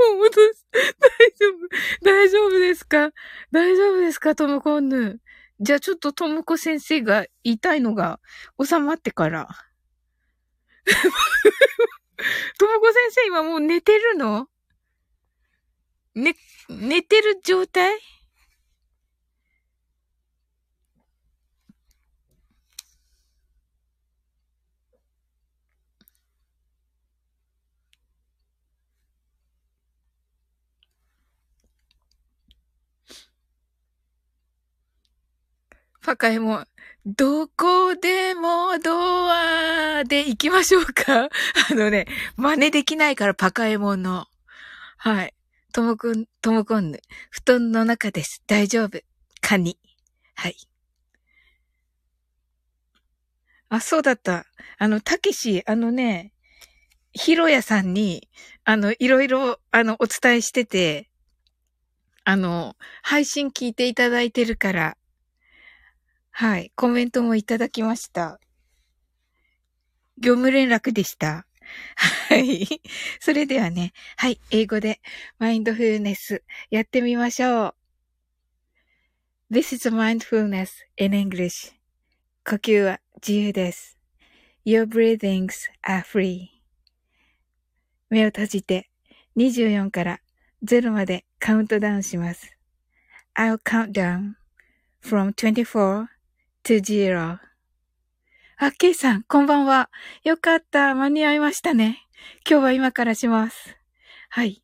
今、戻す。大丈夫大丈夫ですか？大丈夫ですかトムコンヌ？じゃあちょっとトムコ先生が言いたいのが収まってから。ともこ先生今もう寝てるの？ね、寝てる状態？パカエモン、どこでもドアで行きましょうか？あのね、真似できないからパカエモンの。はい。ともくん、ともこんぬ。布団の中です。大丈夫。カニ。はい。あ、そうだった。あの、たけし、あのね、ひろやさんに、あの、いろいろ、あの、お伝えしてて、あの、配信聞いていただいてるから、はい。コメントもいただきました。業務連絡でした。はい。それではね、はい。英語でマインドフルネスやってみましょう。This is mindfulness in English. 呼吸は自由です。Your breathings are free. 目を閉じて24から0までカウントダウンします。I'll count down from 24 to zero. あ、ケイさん、こんばんは。よかった。間に合いましたね。今日は今からします。はい。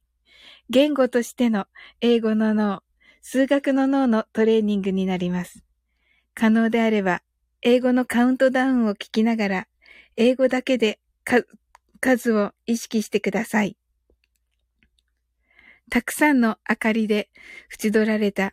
言語としての英語の脳、数学の脳のトレーニングになります。可能であれば、英語のカウントダウンを聞きながら、英語だけで数を意識してください。たくさんの明かりで縁取られた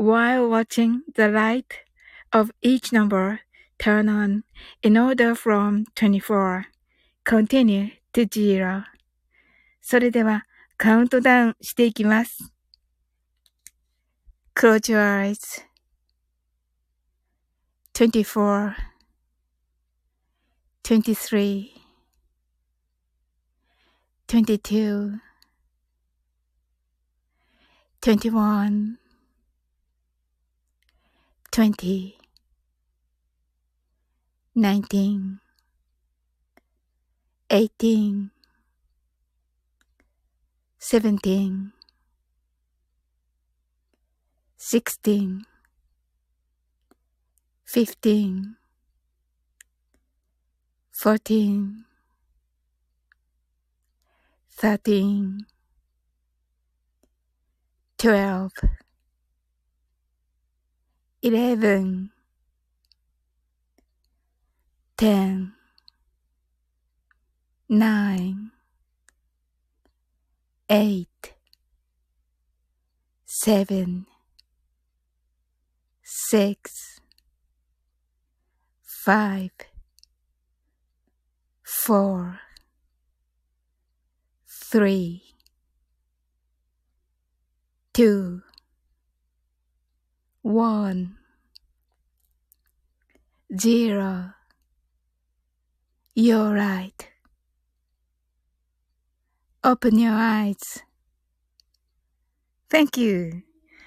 while watching the light of each number turn on in order from 24 continue to zero それではカウントダウンしていきます。Close your eyes. 24 23 22 21 Twenty, nineteen, eighteen, seventeen, sixteen, fifteen, fourteen, thirteen, twelve. 19 18 17 16 15 14 13 12 eleven, ten, nine, eight, seven, six, five, four, three, two, one, zero. You're right. Open your eyes. Thank you.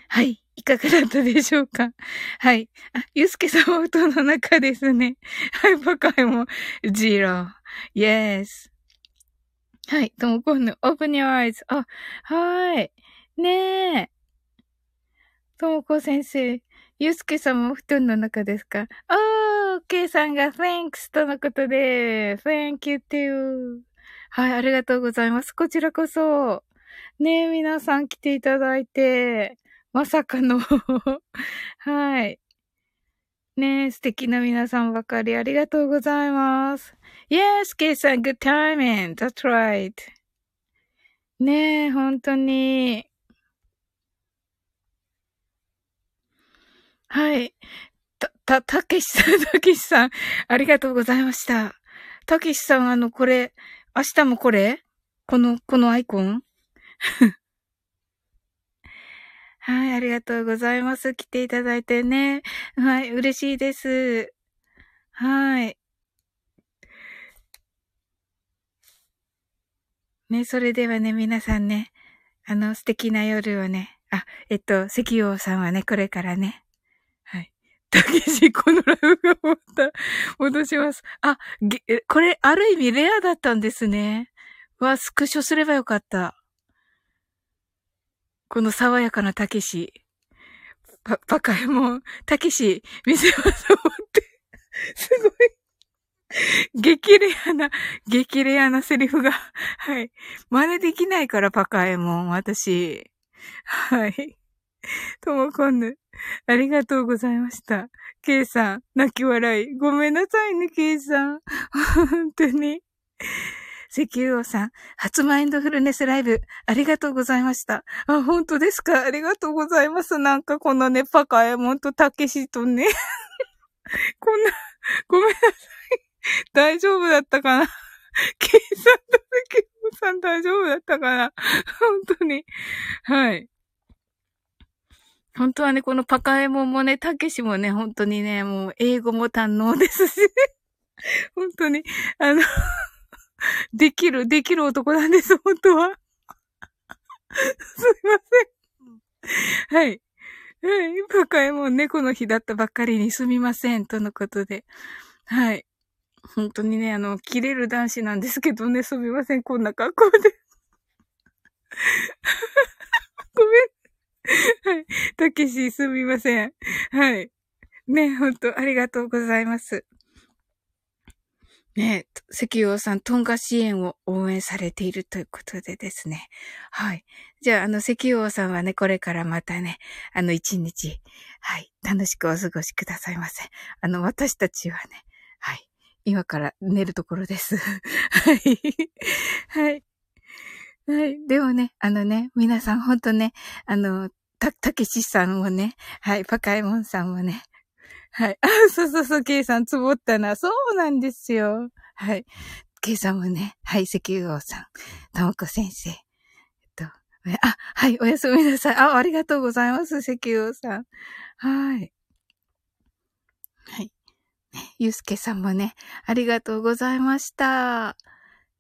はい。いかがだったでしょうかはい。あ、ゆうすけさんは音の中ですね。はい。バカイも、ジロー。Yes. はい。ともこんぬ、open your eyes. あ、はい。ねえ。ともこ先生。ゆうすけさんもお布団の中ですか？おー、ケイさんが thanks とのことで、thank you too. はい、ありがとうございます。こちらこそ。ねえ、皆さん来ていただいて、まさかの はい。ねえ、素敵な皆さんばかりありがとうございます。Yes, ケさん、good timing. That's right. ねえ、本当に。はい。た、た、たけしさん、たけしさん、ありがとうございました。たけしさん、あの、これ、明日もこれ？この、このアイコン？はい、ありがとうございます。来ていただいてね。はい、嬉しいです。はい。ね、それではね、皆さんね、あの、素敵な夜をね、あ、えっと、石王さんはね、これからね、たけし、このライブが終わった。戻します。あ、これ、ある意味レアだったんですね。わ、スクショすればよかった。この爽やかなたけし。パ、パカエモン、たけし、見せますって。すごい。激レアな、激レアなセリフが、はい。真似できないから、パカエモン、私。はい。ともこんぬ。ありがとうございました。ケイさん、泣き笑い。ごめんなさいね、ケイさん。本当に。石油王さん、初マインドフルネスライブ、ありがとうございました。あ、本当ですか？ありがとうございます。なんかこのね、パカエモンとタケシとね。こんな、ごめんなさい。大丈夫だったかな？ケイさんと石油王さん大丈夫だったかな？本当に。はい。本当はね、このパカエモンもね、たけしもね、本当にね、もう英語も堪能ですし、本当に、あの できる、できる男なんです、本当は。すいません。はい。はい。パカエモン猫の日だったばっかりにすみません、とのことで。はい。本当にね、あの、切れる男子なんですけどね、すみません、こんな格好で。ごめんはい。たけし、すみません。はい。ね、ほんと、ありがとうございます。ね、石油さん、トンガ支援を応援されているということでですね。はい。じゃあ、あの、石油さんはね、これからまたね、あの、一日、はい、楽しくお過ごしくださいませ。あの、私たちはね、はい、今から寝るところです。はい。はい。はい。でもね、あのね、皆さんほんとね、あの、た、たけしさんもね、はい、パカエモンさんもね、はい。あ、そうそうそう、ケイさん、つぼったな。そうなんですよ。はい。ケイさんもね、はい、石油王さん、ともこ先生。えっと、あ、はい、おやすみなさい。あ、ありがとうございます、石油王さん。はい。はい。ね、ゆうすけさんもね、ありがとうございました。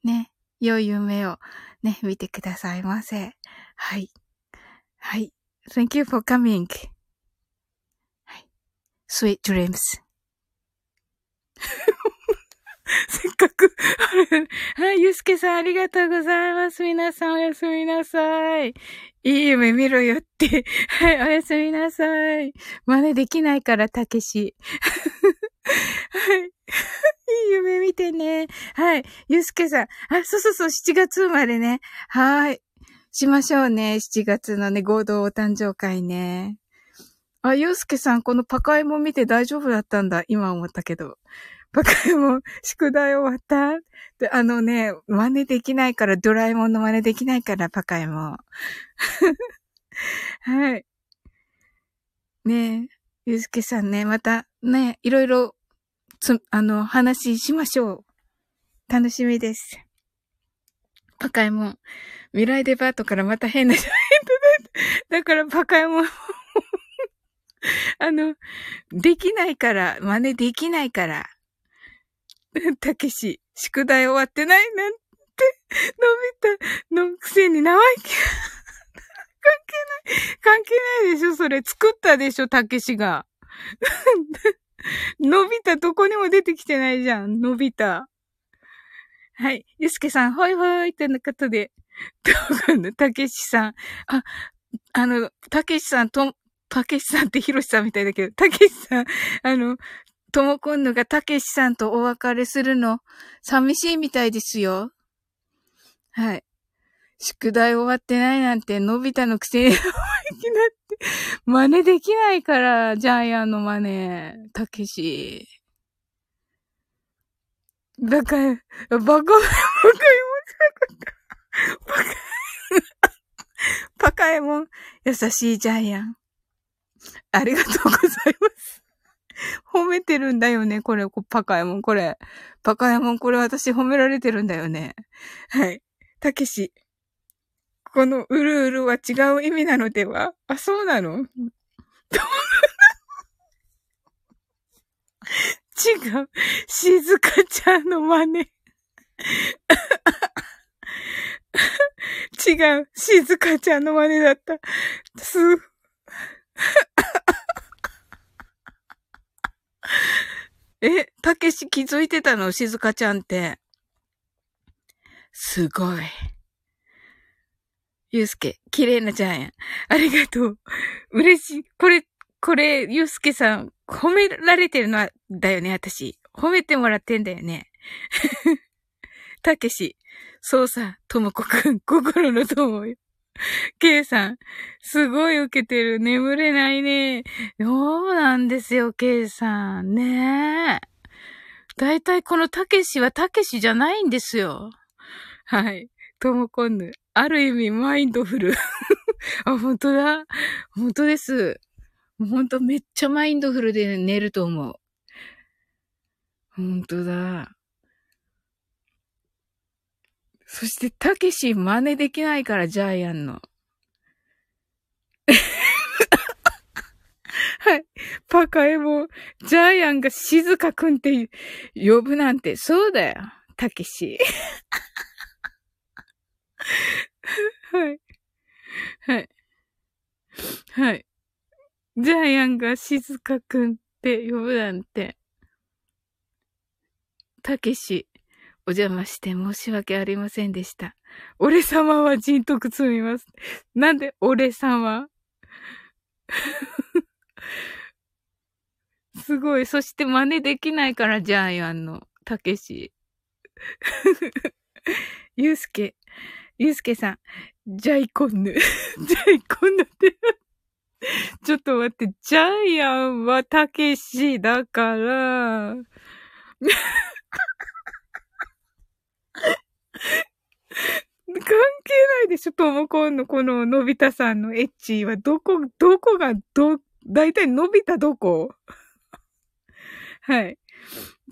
ね、良い夢をね、見てくださいませ。はい。はい。Thank you for coming. はい。Sweet dreams. せっかくはい、ゆうすけさんありがとうございます。皆さんおやすみなさい。いい夢見ろよって。はい、おやすみなさい。真似できないから、たけし。はい。いい夢見てね。はい。ゆうすけさん。あ、そうそうそう、7月生まれね。はい。しましょうね。7月のね、合同お誕生会ね。あ、ゆうすけさん、このパカエモ見て大丈夫だったんだ。今思ったけど。パカエモ、宿題終わった？であのね、真似できないから、ドラえもんの真似できないから、パカエモ。はい。ねえ、ゆうすけさんね、またね、いろいろ、つ、あの、話しましょう。楽しみです。パカエモン。未来デパートからまた変な人がだからバカヤモン あの、できないから、真似できないから。たけし、宿題終わってないなんて、のび太のくせに生意気。関係ない。関係ないでしょそれ。作ったでしょたけしが。のび太どこにも出てきてないじゃん。のび太。はい。ゆすけさん、ほいほいってなことで。どうかのたけしさん。あ、あの、たけしさん、と、たけしさんってひろしさんみたいだけど、たけしさん、あの、ともこんぬがたけしさんとお別れするの、寂しいみたいですよ。はい。宿題終わってないなんて、のび太のくせにだって、真似できないから、ジャイアンの真似、たけし。だから、バカ、バカ、バカ、バカ、バカエモン、優しいジャイアン。ありがとうございます。褒めてるんだよね、これ、パカエモン、これ。パカエモン、これ私褒められてるんだよね。はい。たけし。このうるうるは違う意味なのでは？あ、そうなの？違う。静香ちゃんの真似。違う。静香ちゃんの真似だった。す、え、たけし気づいてたの？静香ちゃんって。すごい。ゆうすけ、綺麗なジャイアン。ありがとう。嬉しい。これ、これ、ゆうすけさん、褒められてるの、だよね、私。褒めてもらってんだよね。たけし、そうさ、ともこくん、心の友よ。ケイさん、すごい受けてる。眠れないね。そうなんですよ、ケイさん。ねえ。だいたいこのたけしはたけしじゃないんですよ。はい。ともこんぬ。ある意味マインドフル。あ、本当だ。本当です。本当めっちゃマインドフルで寝ると思う。本当だ。そして、たけし真似できないから、ジャイアンの。はい。パカエモジャイアンが静かくんって呼ぶなんて、そうだよ。たけし。はい。はい。はい。ジャイアンが静かくんって呼ぶなんて。たけし。お邪魔して申し訳ありませんでした。俺様は人徳積みます。なんで俺様？すごい。そして真似できないから、ジャイアンの、たけし。ゆうすけ、ゆうすけさん、ジャイコンヌ。ジャイコンヌって。ちょっと待って、ジャイアンはたけしだから、関係ないでしょ、ともこんのこののび太さんのエッチは、どこ、どこが、ど、だいたいのび太どこ？はい。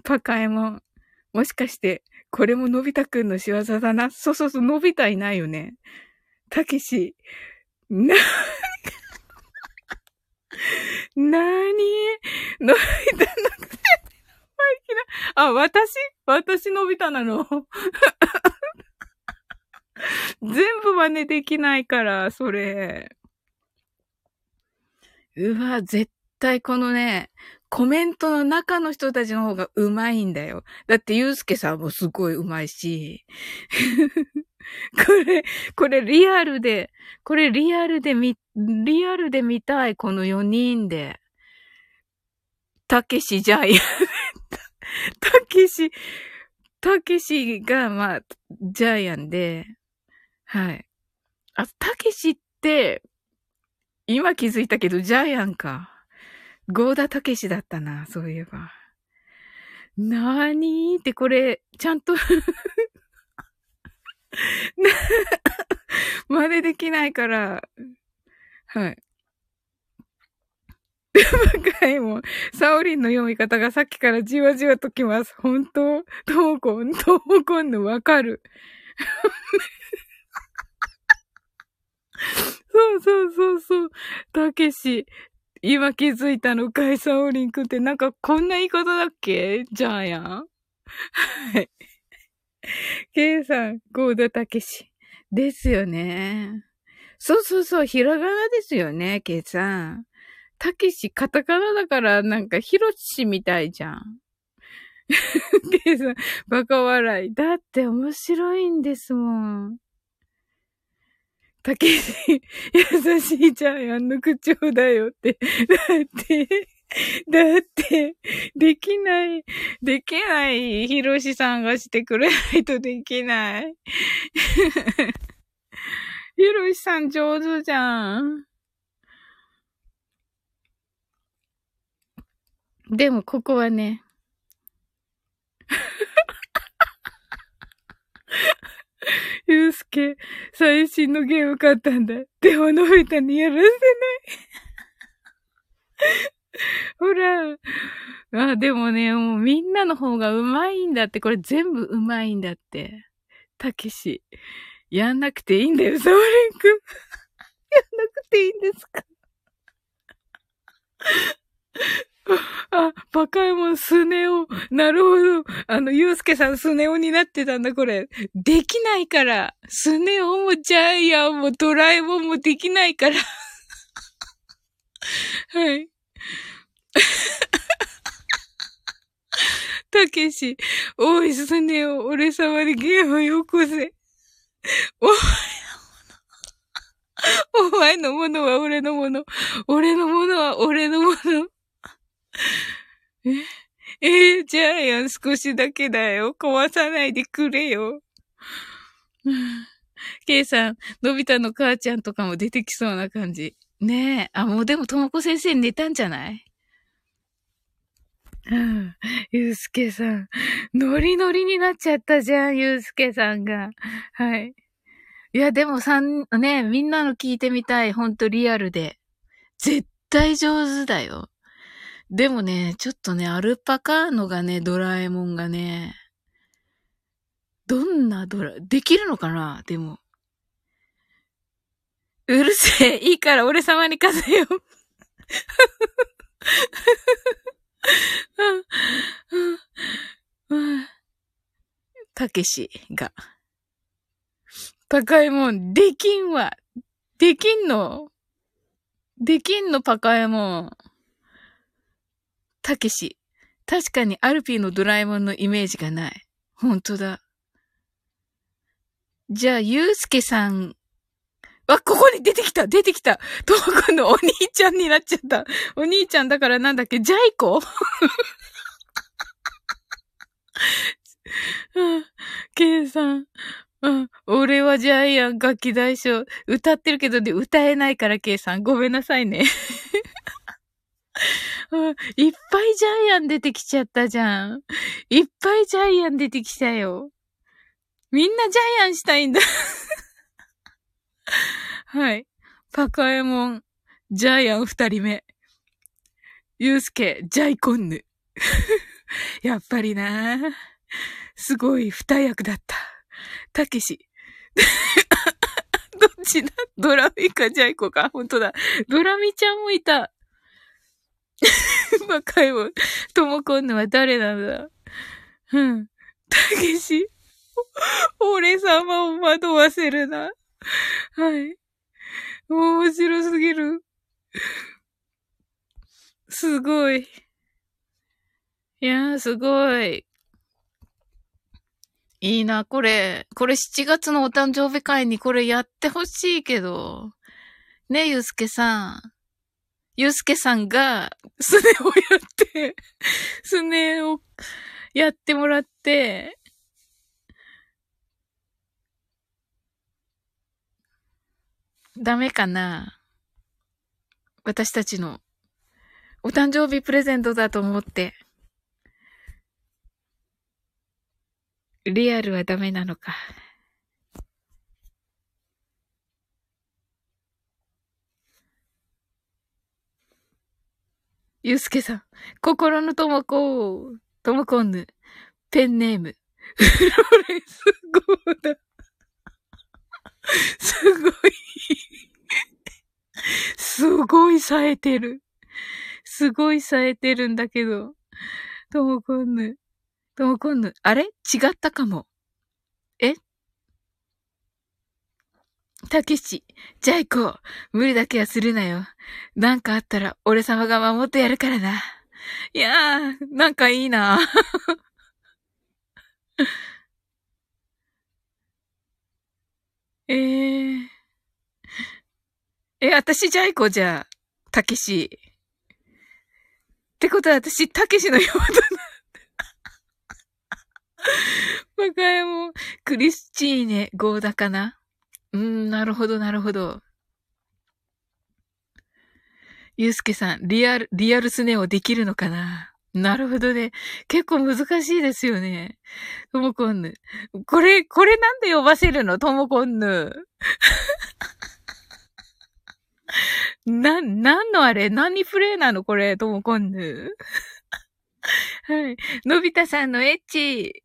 パカエモン。もしかして、これものび太くんの仕業だな。そうそうそう、のび太いないよね。たけし。な、なにのび太のくせあ、私？私のび太なの全部真似できないから、それ。うわ、絶対このね、コメントの中の人たちの方がうまいんだよ。だって、ゆうすけさんもすごいうまいし。これ、これリアルで、これリアルで見、リアルで見たい、この4人で。たけしジャイアン。たけし、たけしが、まあ、ジャイアンで、はい。あ、たけしって、今気づいたけど、ジャイアンか。ゴーダたけしだったな、そういえば。なーにーってこれ、ちゃんと 真似できないから、はい。バカいもん。サオリンの読み方がさっきからじわじわときます。本当？トモコン、トモコンのわかる？そうそうそうそう。たけし、今気づいたのかい、サオリンくんってなんかこんな言い方だっけ？ジャイアン？はい。ケイさん、ゴーダたけし。ですよね。そうそうそう、ひらがなですよね、ケイさん。たけし、カタカナだから、なんか、ひろしみたいじゃん。ケイさん、バカ笑い。だって面白いんですもん。たけし、優しいジャイアンの口調だよって。だって、だって、できない、できない、ひろしさんがしてくれないとできない。ひろしさん上手じゃん。でもここはね、最新のゲーム買ったんだ。でも、のび太にやらせない。ほら。あ、でもね、もうみんなの方がうまいんだって。これ全部うまいんだって。たけし。やんなくていいんだよ、サワレンくん。やんなくていいんですか？あ、バカエモンスネ夫。なるほど。あの、ゆうすけさんスネ夫になってたんだ、これ。できないから。スネ夫もジャイアンもドラえもんもできないから。はい。たけし、おい、スネ夫、俺様にゲームよこせ。お前のもの。お前のものは俺のもの。俺のものは俺のもの。え、えー、ジャイアン少しだけだよ。壊さないでくれよ。ケイさん、のび太の母ちゃんとかも出てきそうな感じ。ねえ。あ、もうでも、ともこ先生寝たんじゃない？うん。ゆうすけさん。ノリノリになっちゃったじゃん、ゆうすけさんが。はい。いや、でもさん、ね、みんなの聞いてみたい。ほんとリアルで。絶対上手だよ。でもね、ちょっとね、アルパカのがね、ドラえもんがね、どんなドラ、できるのかな？でも。うるせえ。いいから俺様に数よ。たけしが。パカエモン、できんわ。できんの？できんの、パカエモン。たけし。確かにアルピーのドラえもんのイメージがない。ほんとだ。じゃあ、ゆうすけさん。あ、ここに出てきた出てきたともくんのお兄ちゃんになっちゃった。お兄ちゃんだからなんだっけ？ジャイコケイさん。うん。俺はジャイアン楽器大賞。歌ってるけどで歌えないから、ケイさん。ごめんなさいね。いっぱいジャイアン出てきちゃったじゃん。いっぱいジャイアン出てきたよ。みんなジャイアンしたいんだはい。パカエモン、ジャイアン二人目。ユースケ、ジャイコンヌ。やっぱりなすごい二役だった。たけし。どっちだ？ドラミかジャイコか。ほんとだ。ドラミちゃんもいた。バカいも、ともこんぬは誰なんだ？うん。たけし、俺様を惑わせるな。はい。面白すぎる。すごい。いやー、すごい。いいな、これ。これ7月のお誕生日会にこれやってほしいけど。ね、ゆうすけさん。ゆうすけさんが、スネをやって、スネをやってもらって、ダメかな私たちのお誕生日プレゼントだと思って。リアルはダメなのか。ゆうすけさん。心のともこ、ともこんぬ。ペンネーム。フロレスゴーダ。すごい。すごい冴えてる。すごい冴えてるんだけど。ともこんぬ。ともこんぬ。あれ？違ったかも。え？たけし、じゃあ行こう。無理だけはするなよ。なんかあったら俺様が守ってやるからな。いやー、なんかいいな。えー。え、私ジャイコじゃあ、たけし。ってことは私、たけしの妹な。バカエモン、クリスチーネ、ゴーダかなうん、なるほど、なるほど。ゆうすけさん、リアル、リアルスネ夫できるのかな？なるほどね。結構難しいですよね。ともこんぬ。これ、これなんで呼ばせるの？ともこんぬ。な、なんのあれ？何プレイなの？これ、ともこんぬ。はい。のび太さんのエッチ。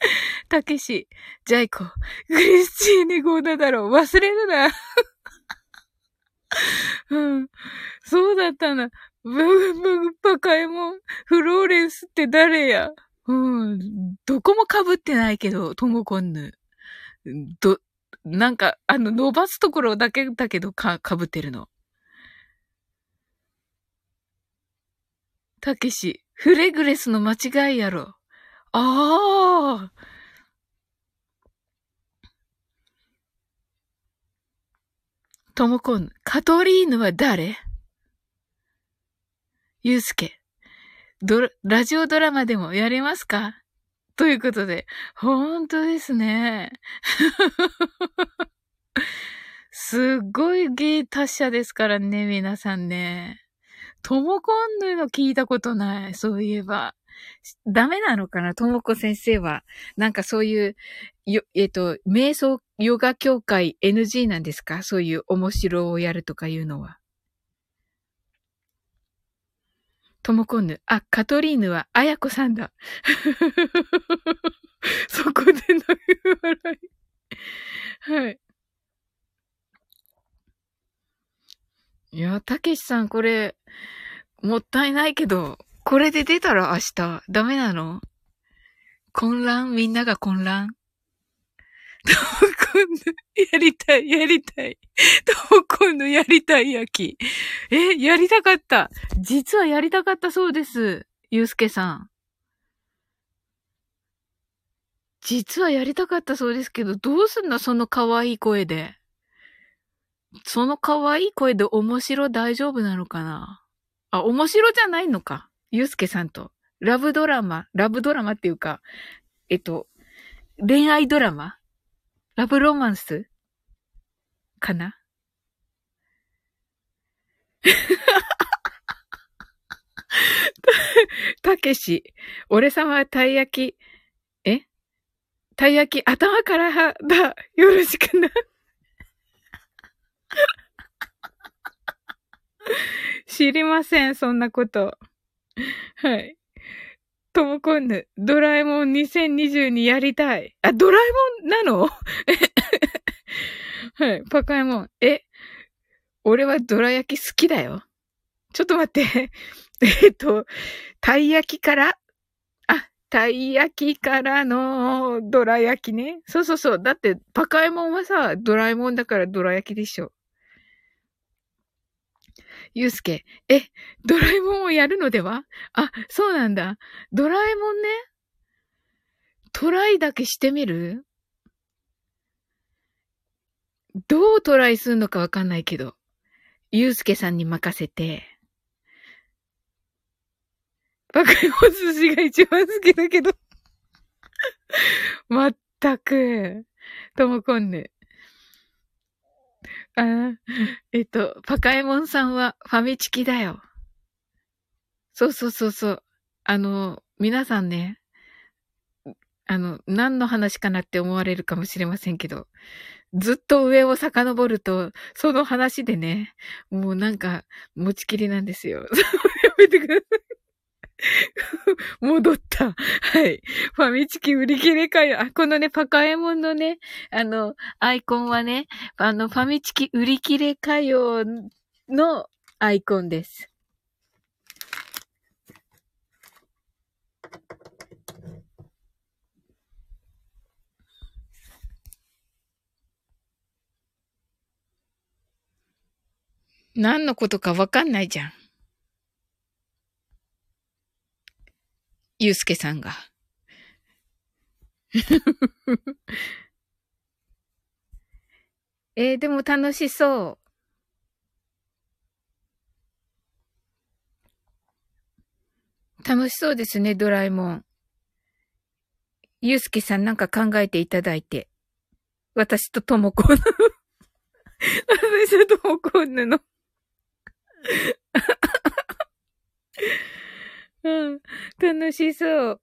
たけし、ジャイコ、クリスチーネゴーダだろ。忘れるな。うん。そうだったな。ブグブグパカエモン、フローレンスって誰やうん。どこも被ってないけど、ともこんぬ。ど、なんか、あの、伸ばすところだけだけどか、被ってるの。たけし、フレグレスの間違いやろ。ああ。ともこん、カトリーヌは誰？ゆうすけ、ドラジオドラマでもやれますか？ということで、ほんとですね。すっごい芸達者ですからね、皆さんね。ともこんぬの聞いたことない。そういえば。ダメなのかな？ともこ先生は。なんかそういう、よ、えっ、と、瞑想ヨガ協会 NG なんですか？そういう面白をやるとかいうのは。ともこんぬ。あ、カトリーヌは、あやこさんだ。そこでの笑い。はい。いや、たけしさん、これ、もったいないけど、これで出たら明日、ダメなの？混乱？みんなが混乱？今度、やりたい、やりたい。今度やりたい焼き。え、やりたかった。実はやりたかったそうです。ゆうすけさん。実はやりたかったそうですけど、どうすんの？その可愛い声で。その可愛い声で面白大丈夫なのかな？あ、面白じゃないのか。ゆうすけさんと。ラブドラマ、ラブドラマっていうか、えっと、恋愛ドラマラブロマンスかな？たけし、俺様はたい焼き、え？たい焼き頭からだ。よろしくな。知りません、そんなこと。はい。ともこんぬ、ドラえもん2022やりたい。あ、ドラえもんなの？はい、パカえもん。え、俺はドラ焼き好きだよ。ちょっと待って。えっと、たい焼きから？あ、たい焼きからのドラ焼きね。そうそうそう。だって、パカえもんはさ、ドラえもんだからドラ焼きでしょ。ゆうすけ、え、ドラえもんをやるのでは？あ、そうなんだ。ドラえもんね。トライだけしてみる？どうトライするのかわかんないけど、ゆうすけさんに任せて、バカお寿司が一番好きだけどまったく、ともこんぬ。あ えっと、パカエモンさんはファミチキだよ。そうそうそうそう。あの、皆さんね、あの、何の話かなって思われるかもしれませんけど、ずっと上を遡ると、その話でね、もうなんか、持ちきりなんですよ。やめてください。戻った。はい。ファミチキ売り切れかよ。あ、このね、パカエモンのね、あの、アイコンはね、あの、ファミチキ売り切れかよのアイコンです。何のことかわかんないじゃん。ゆうすけさんが。えー、でも楽しそう。楽しそうですね、ドラえもん。ゆうすけさんなんか考えていただいて。私とともこの 私とともこんのうん。楽しそう。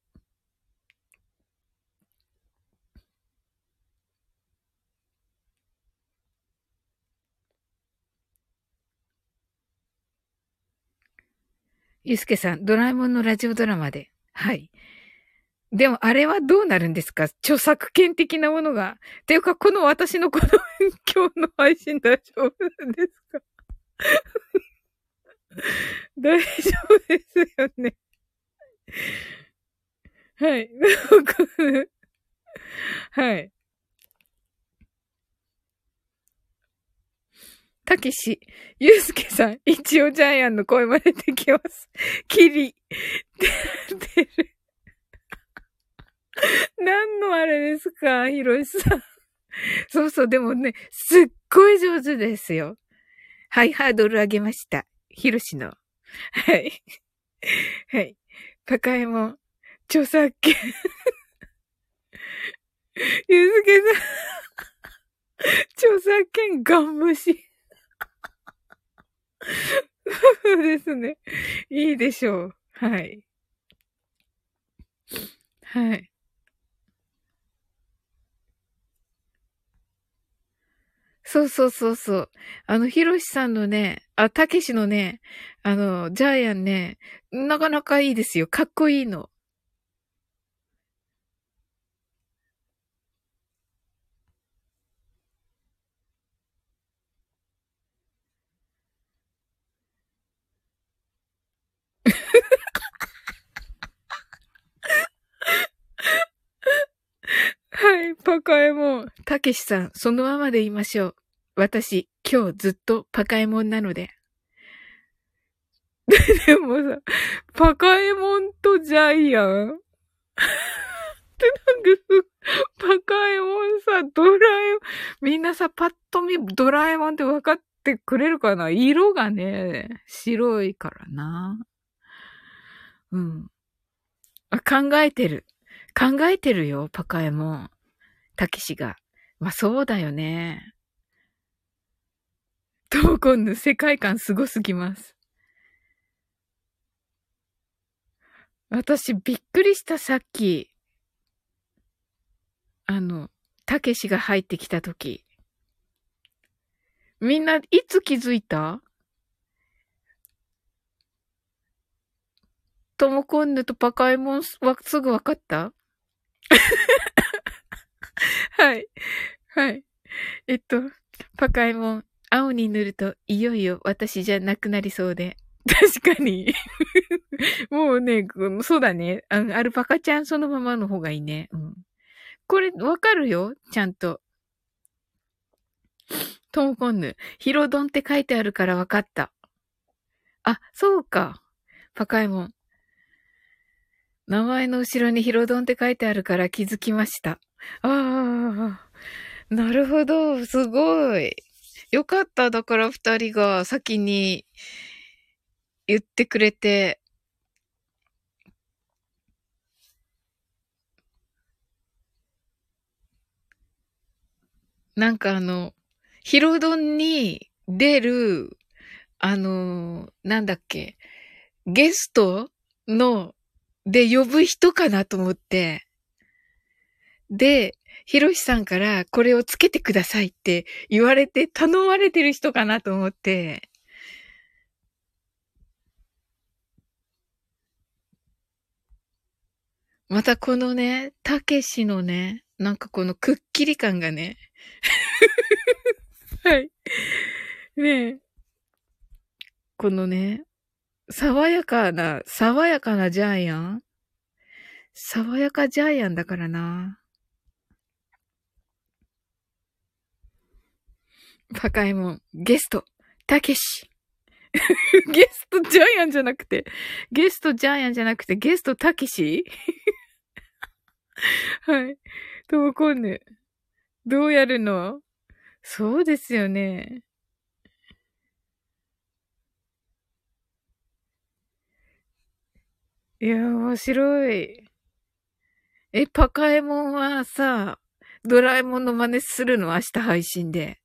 ゆうすけさん、ドラえもんのラジオドラマで。はい。でも、あれはどうなるんですか？著作権的なものが。っていうか、この私のこの今日の配信大丈夫ですか？大丈夫ですよね。はい。はい。たけし、ゆうすけさん、一応ジャイアンの声真似できます。キリ、てる。何のあれですか、ひろしさん。そうそう、でもね、すっごい上手ですよ。はい、ハードル上げました。ひろしの。はい。はい。パカエモン、著作権。ゆずけさん、著作権ガン無視。そうですね。いいでしょう。はい。はい。そうそうそうそう。あの、ひろしさんのね、あ、たけしのね、あの、ジャイアンね、なかなかいいですよ。かっこいいの。はい、パカエモン。たけしさん、そのままで言いましょう。私、今日ずっとパカエモンなので。でもさ、パカエモンとジャイアン？ってなんかパカエモンさ、ドラえもん、みんなさ、パッと見、ドラえもんって分かってくれるかな？色がね、白いからな。うん。あ、考えてる。考えてるよ、パカエモン。たけしが。まあ、そうだよね。トーコンの世界観すごすぎます。私びっくりしたさっき。あの、たけしが入ってきたとき。みんないつ気づいた？トモコンヌとパカエモンはすぐわかった？はい。はい。えっと、パカエモン、青に塗るといよいよ私じゃなくなりそうで。確かに。もうね、そうだね。あの、アルパカちゃんそのままの方がいいね。うん。これ、わかるよちゃんと。トモコンヌ。ヒロドンって書いてあるからわかった。あ、そうか。パカエモン。名前の後ろにヒロドンって書いてあるから気づきました。ああ、なるほど。すごい。よかった。だから二人が先に言ってくれて。なんかあの、ヒロドンに出る、あの、なんだっけ、ゲストので、呼ぶ人かなと思って。で、ひろしさんからこれをつけてくださいって言われて頼まれてる人かなと思って。またこのね、たけしのね、なんかこのくっきり感がね。はい。ねえ。このね、爽やかな、爽やかなジャイアン？爽やかジャイアンだからな。バカエモン、ゲスト、たけし。ゲストジャイアンじゃなくて、ゲストジャイアンじゃなくて、ゲストたけし？はい。ともこんぬ。どうやるの？そうですよね。いや、面白い。え、パカエモンはさ、ドラえもんの真似するの？明日配信で。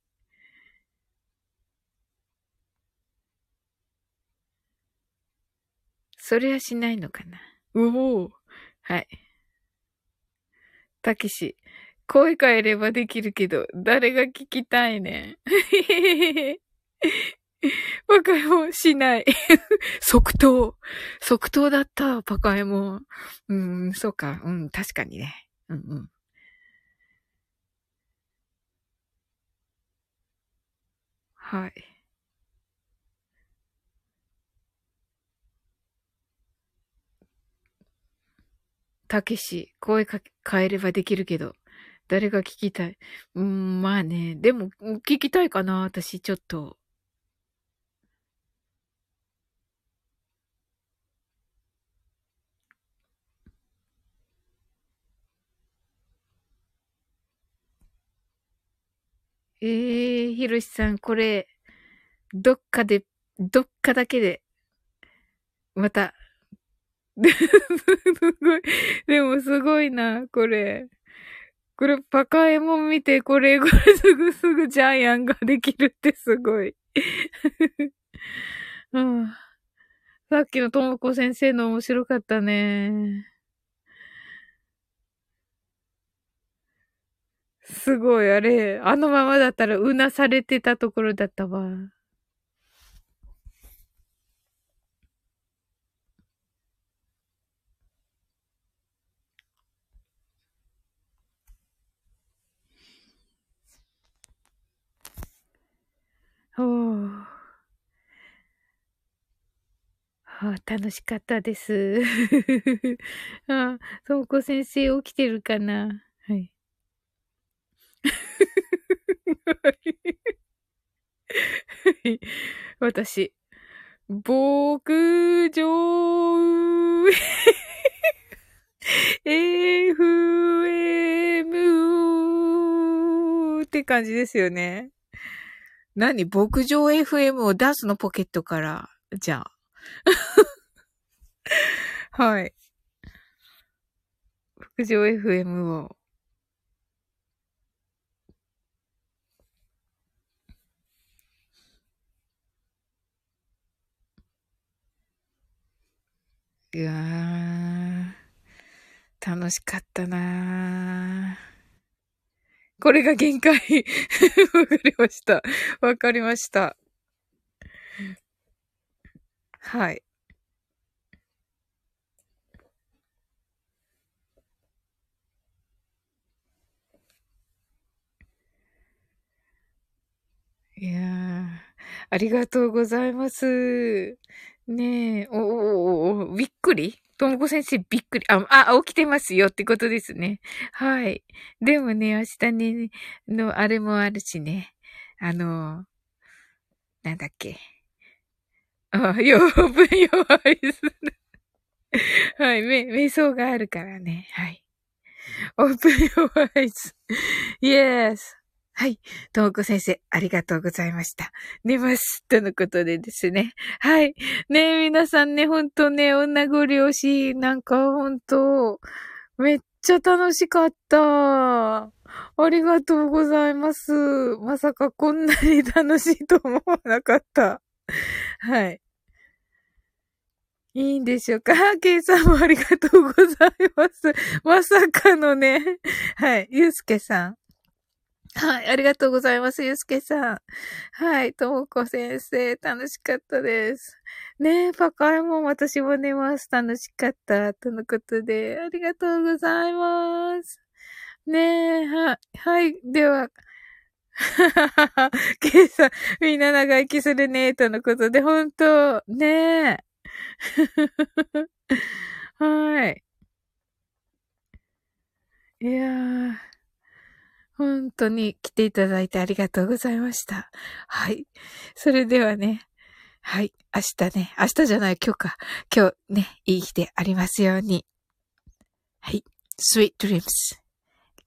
それはしないのかな。うおはい。たけし、声変えればできるけど、誰が聞きたいねパカエモンしない。即答。即答だった、パカエモン。うん、そうか。うん、確かにね。うんうん。はい。たけし、声か変えればできるけど、誰が聞きたい？うん、まあね。でも、聞きたいかな、私、ちょっと。ええー、ひろしさん、これ、どっかで、どっかだけで、また、すごい。でもすごいな、これ。これ、パカエモン見て、これ、これすぐすぐジャイアンができるってすごい。うん、さっきのともこ先生の面白かったね。すごい、あれ、あのままだったらうなされてたところだったわ。おー。あ楽しかったです。あ、ともこ先生起きてるかな はい。私、牧場 FM って感じですよね。何？牧場 FM を出すの？ポケットから？じゃあ。はい。牧場 FM を。いやー、楽しかったなー。これが限界。わかりました。わかりました。はい。いや、ありがとうございます。ねえ、おおおおびっくり？ともこ先生びっくり。あ、あ、起きてますよってことですね。はい。でもね、明日ね、の、あれもあるしね。あの、なんだっけ？あ、養分弱いです。はい、め、瞑想があるからね。はい。オープン弱いです。イエス。はい。ともこ先生、ありがとうございました。寝ます。とのことでですね。はい。ね皆さんね、ほんとね、女ご両親、なんかほんと、めっちゃ楽しかった。ありがとうございます。まさかこんなに楽しいと思わなかった。はい。いいんでしょうか？ケイさんもありがとうございます。まさかのね。はい。ゆうすけさん。はい、ありがとうございます、ゆうすけさん。はい、ともこ先生、楽しかったです。ねえ、パカエモン、私も寝ます。楽しかった。とのことで、ありがとうございます。ねえ、は、はい、では、はははは、ケイさん、みんな長生きするね、とのことで、ほんと、ねえ。はい。いやー。本当に来ていただいてありがとうございました。はい。それではね、はい。明日ね、明日じゃない、今日か。今日ね、いい日でありますように。はい。Sweet dreams.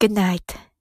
Good night.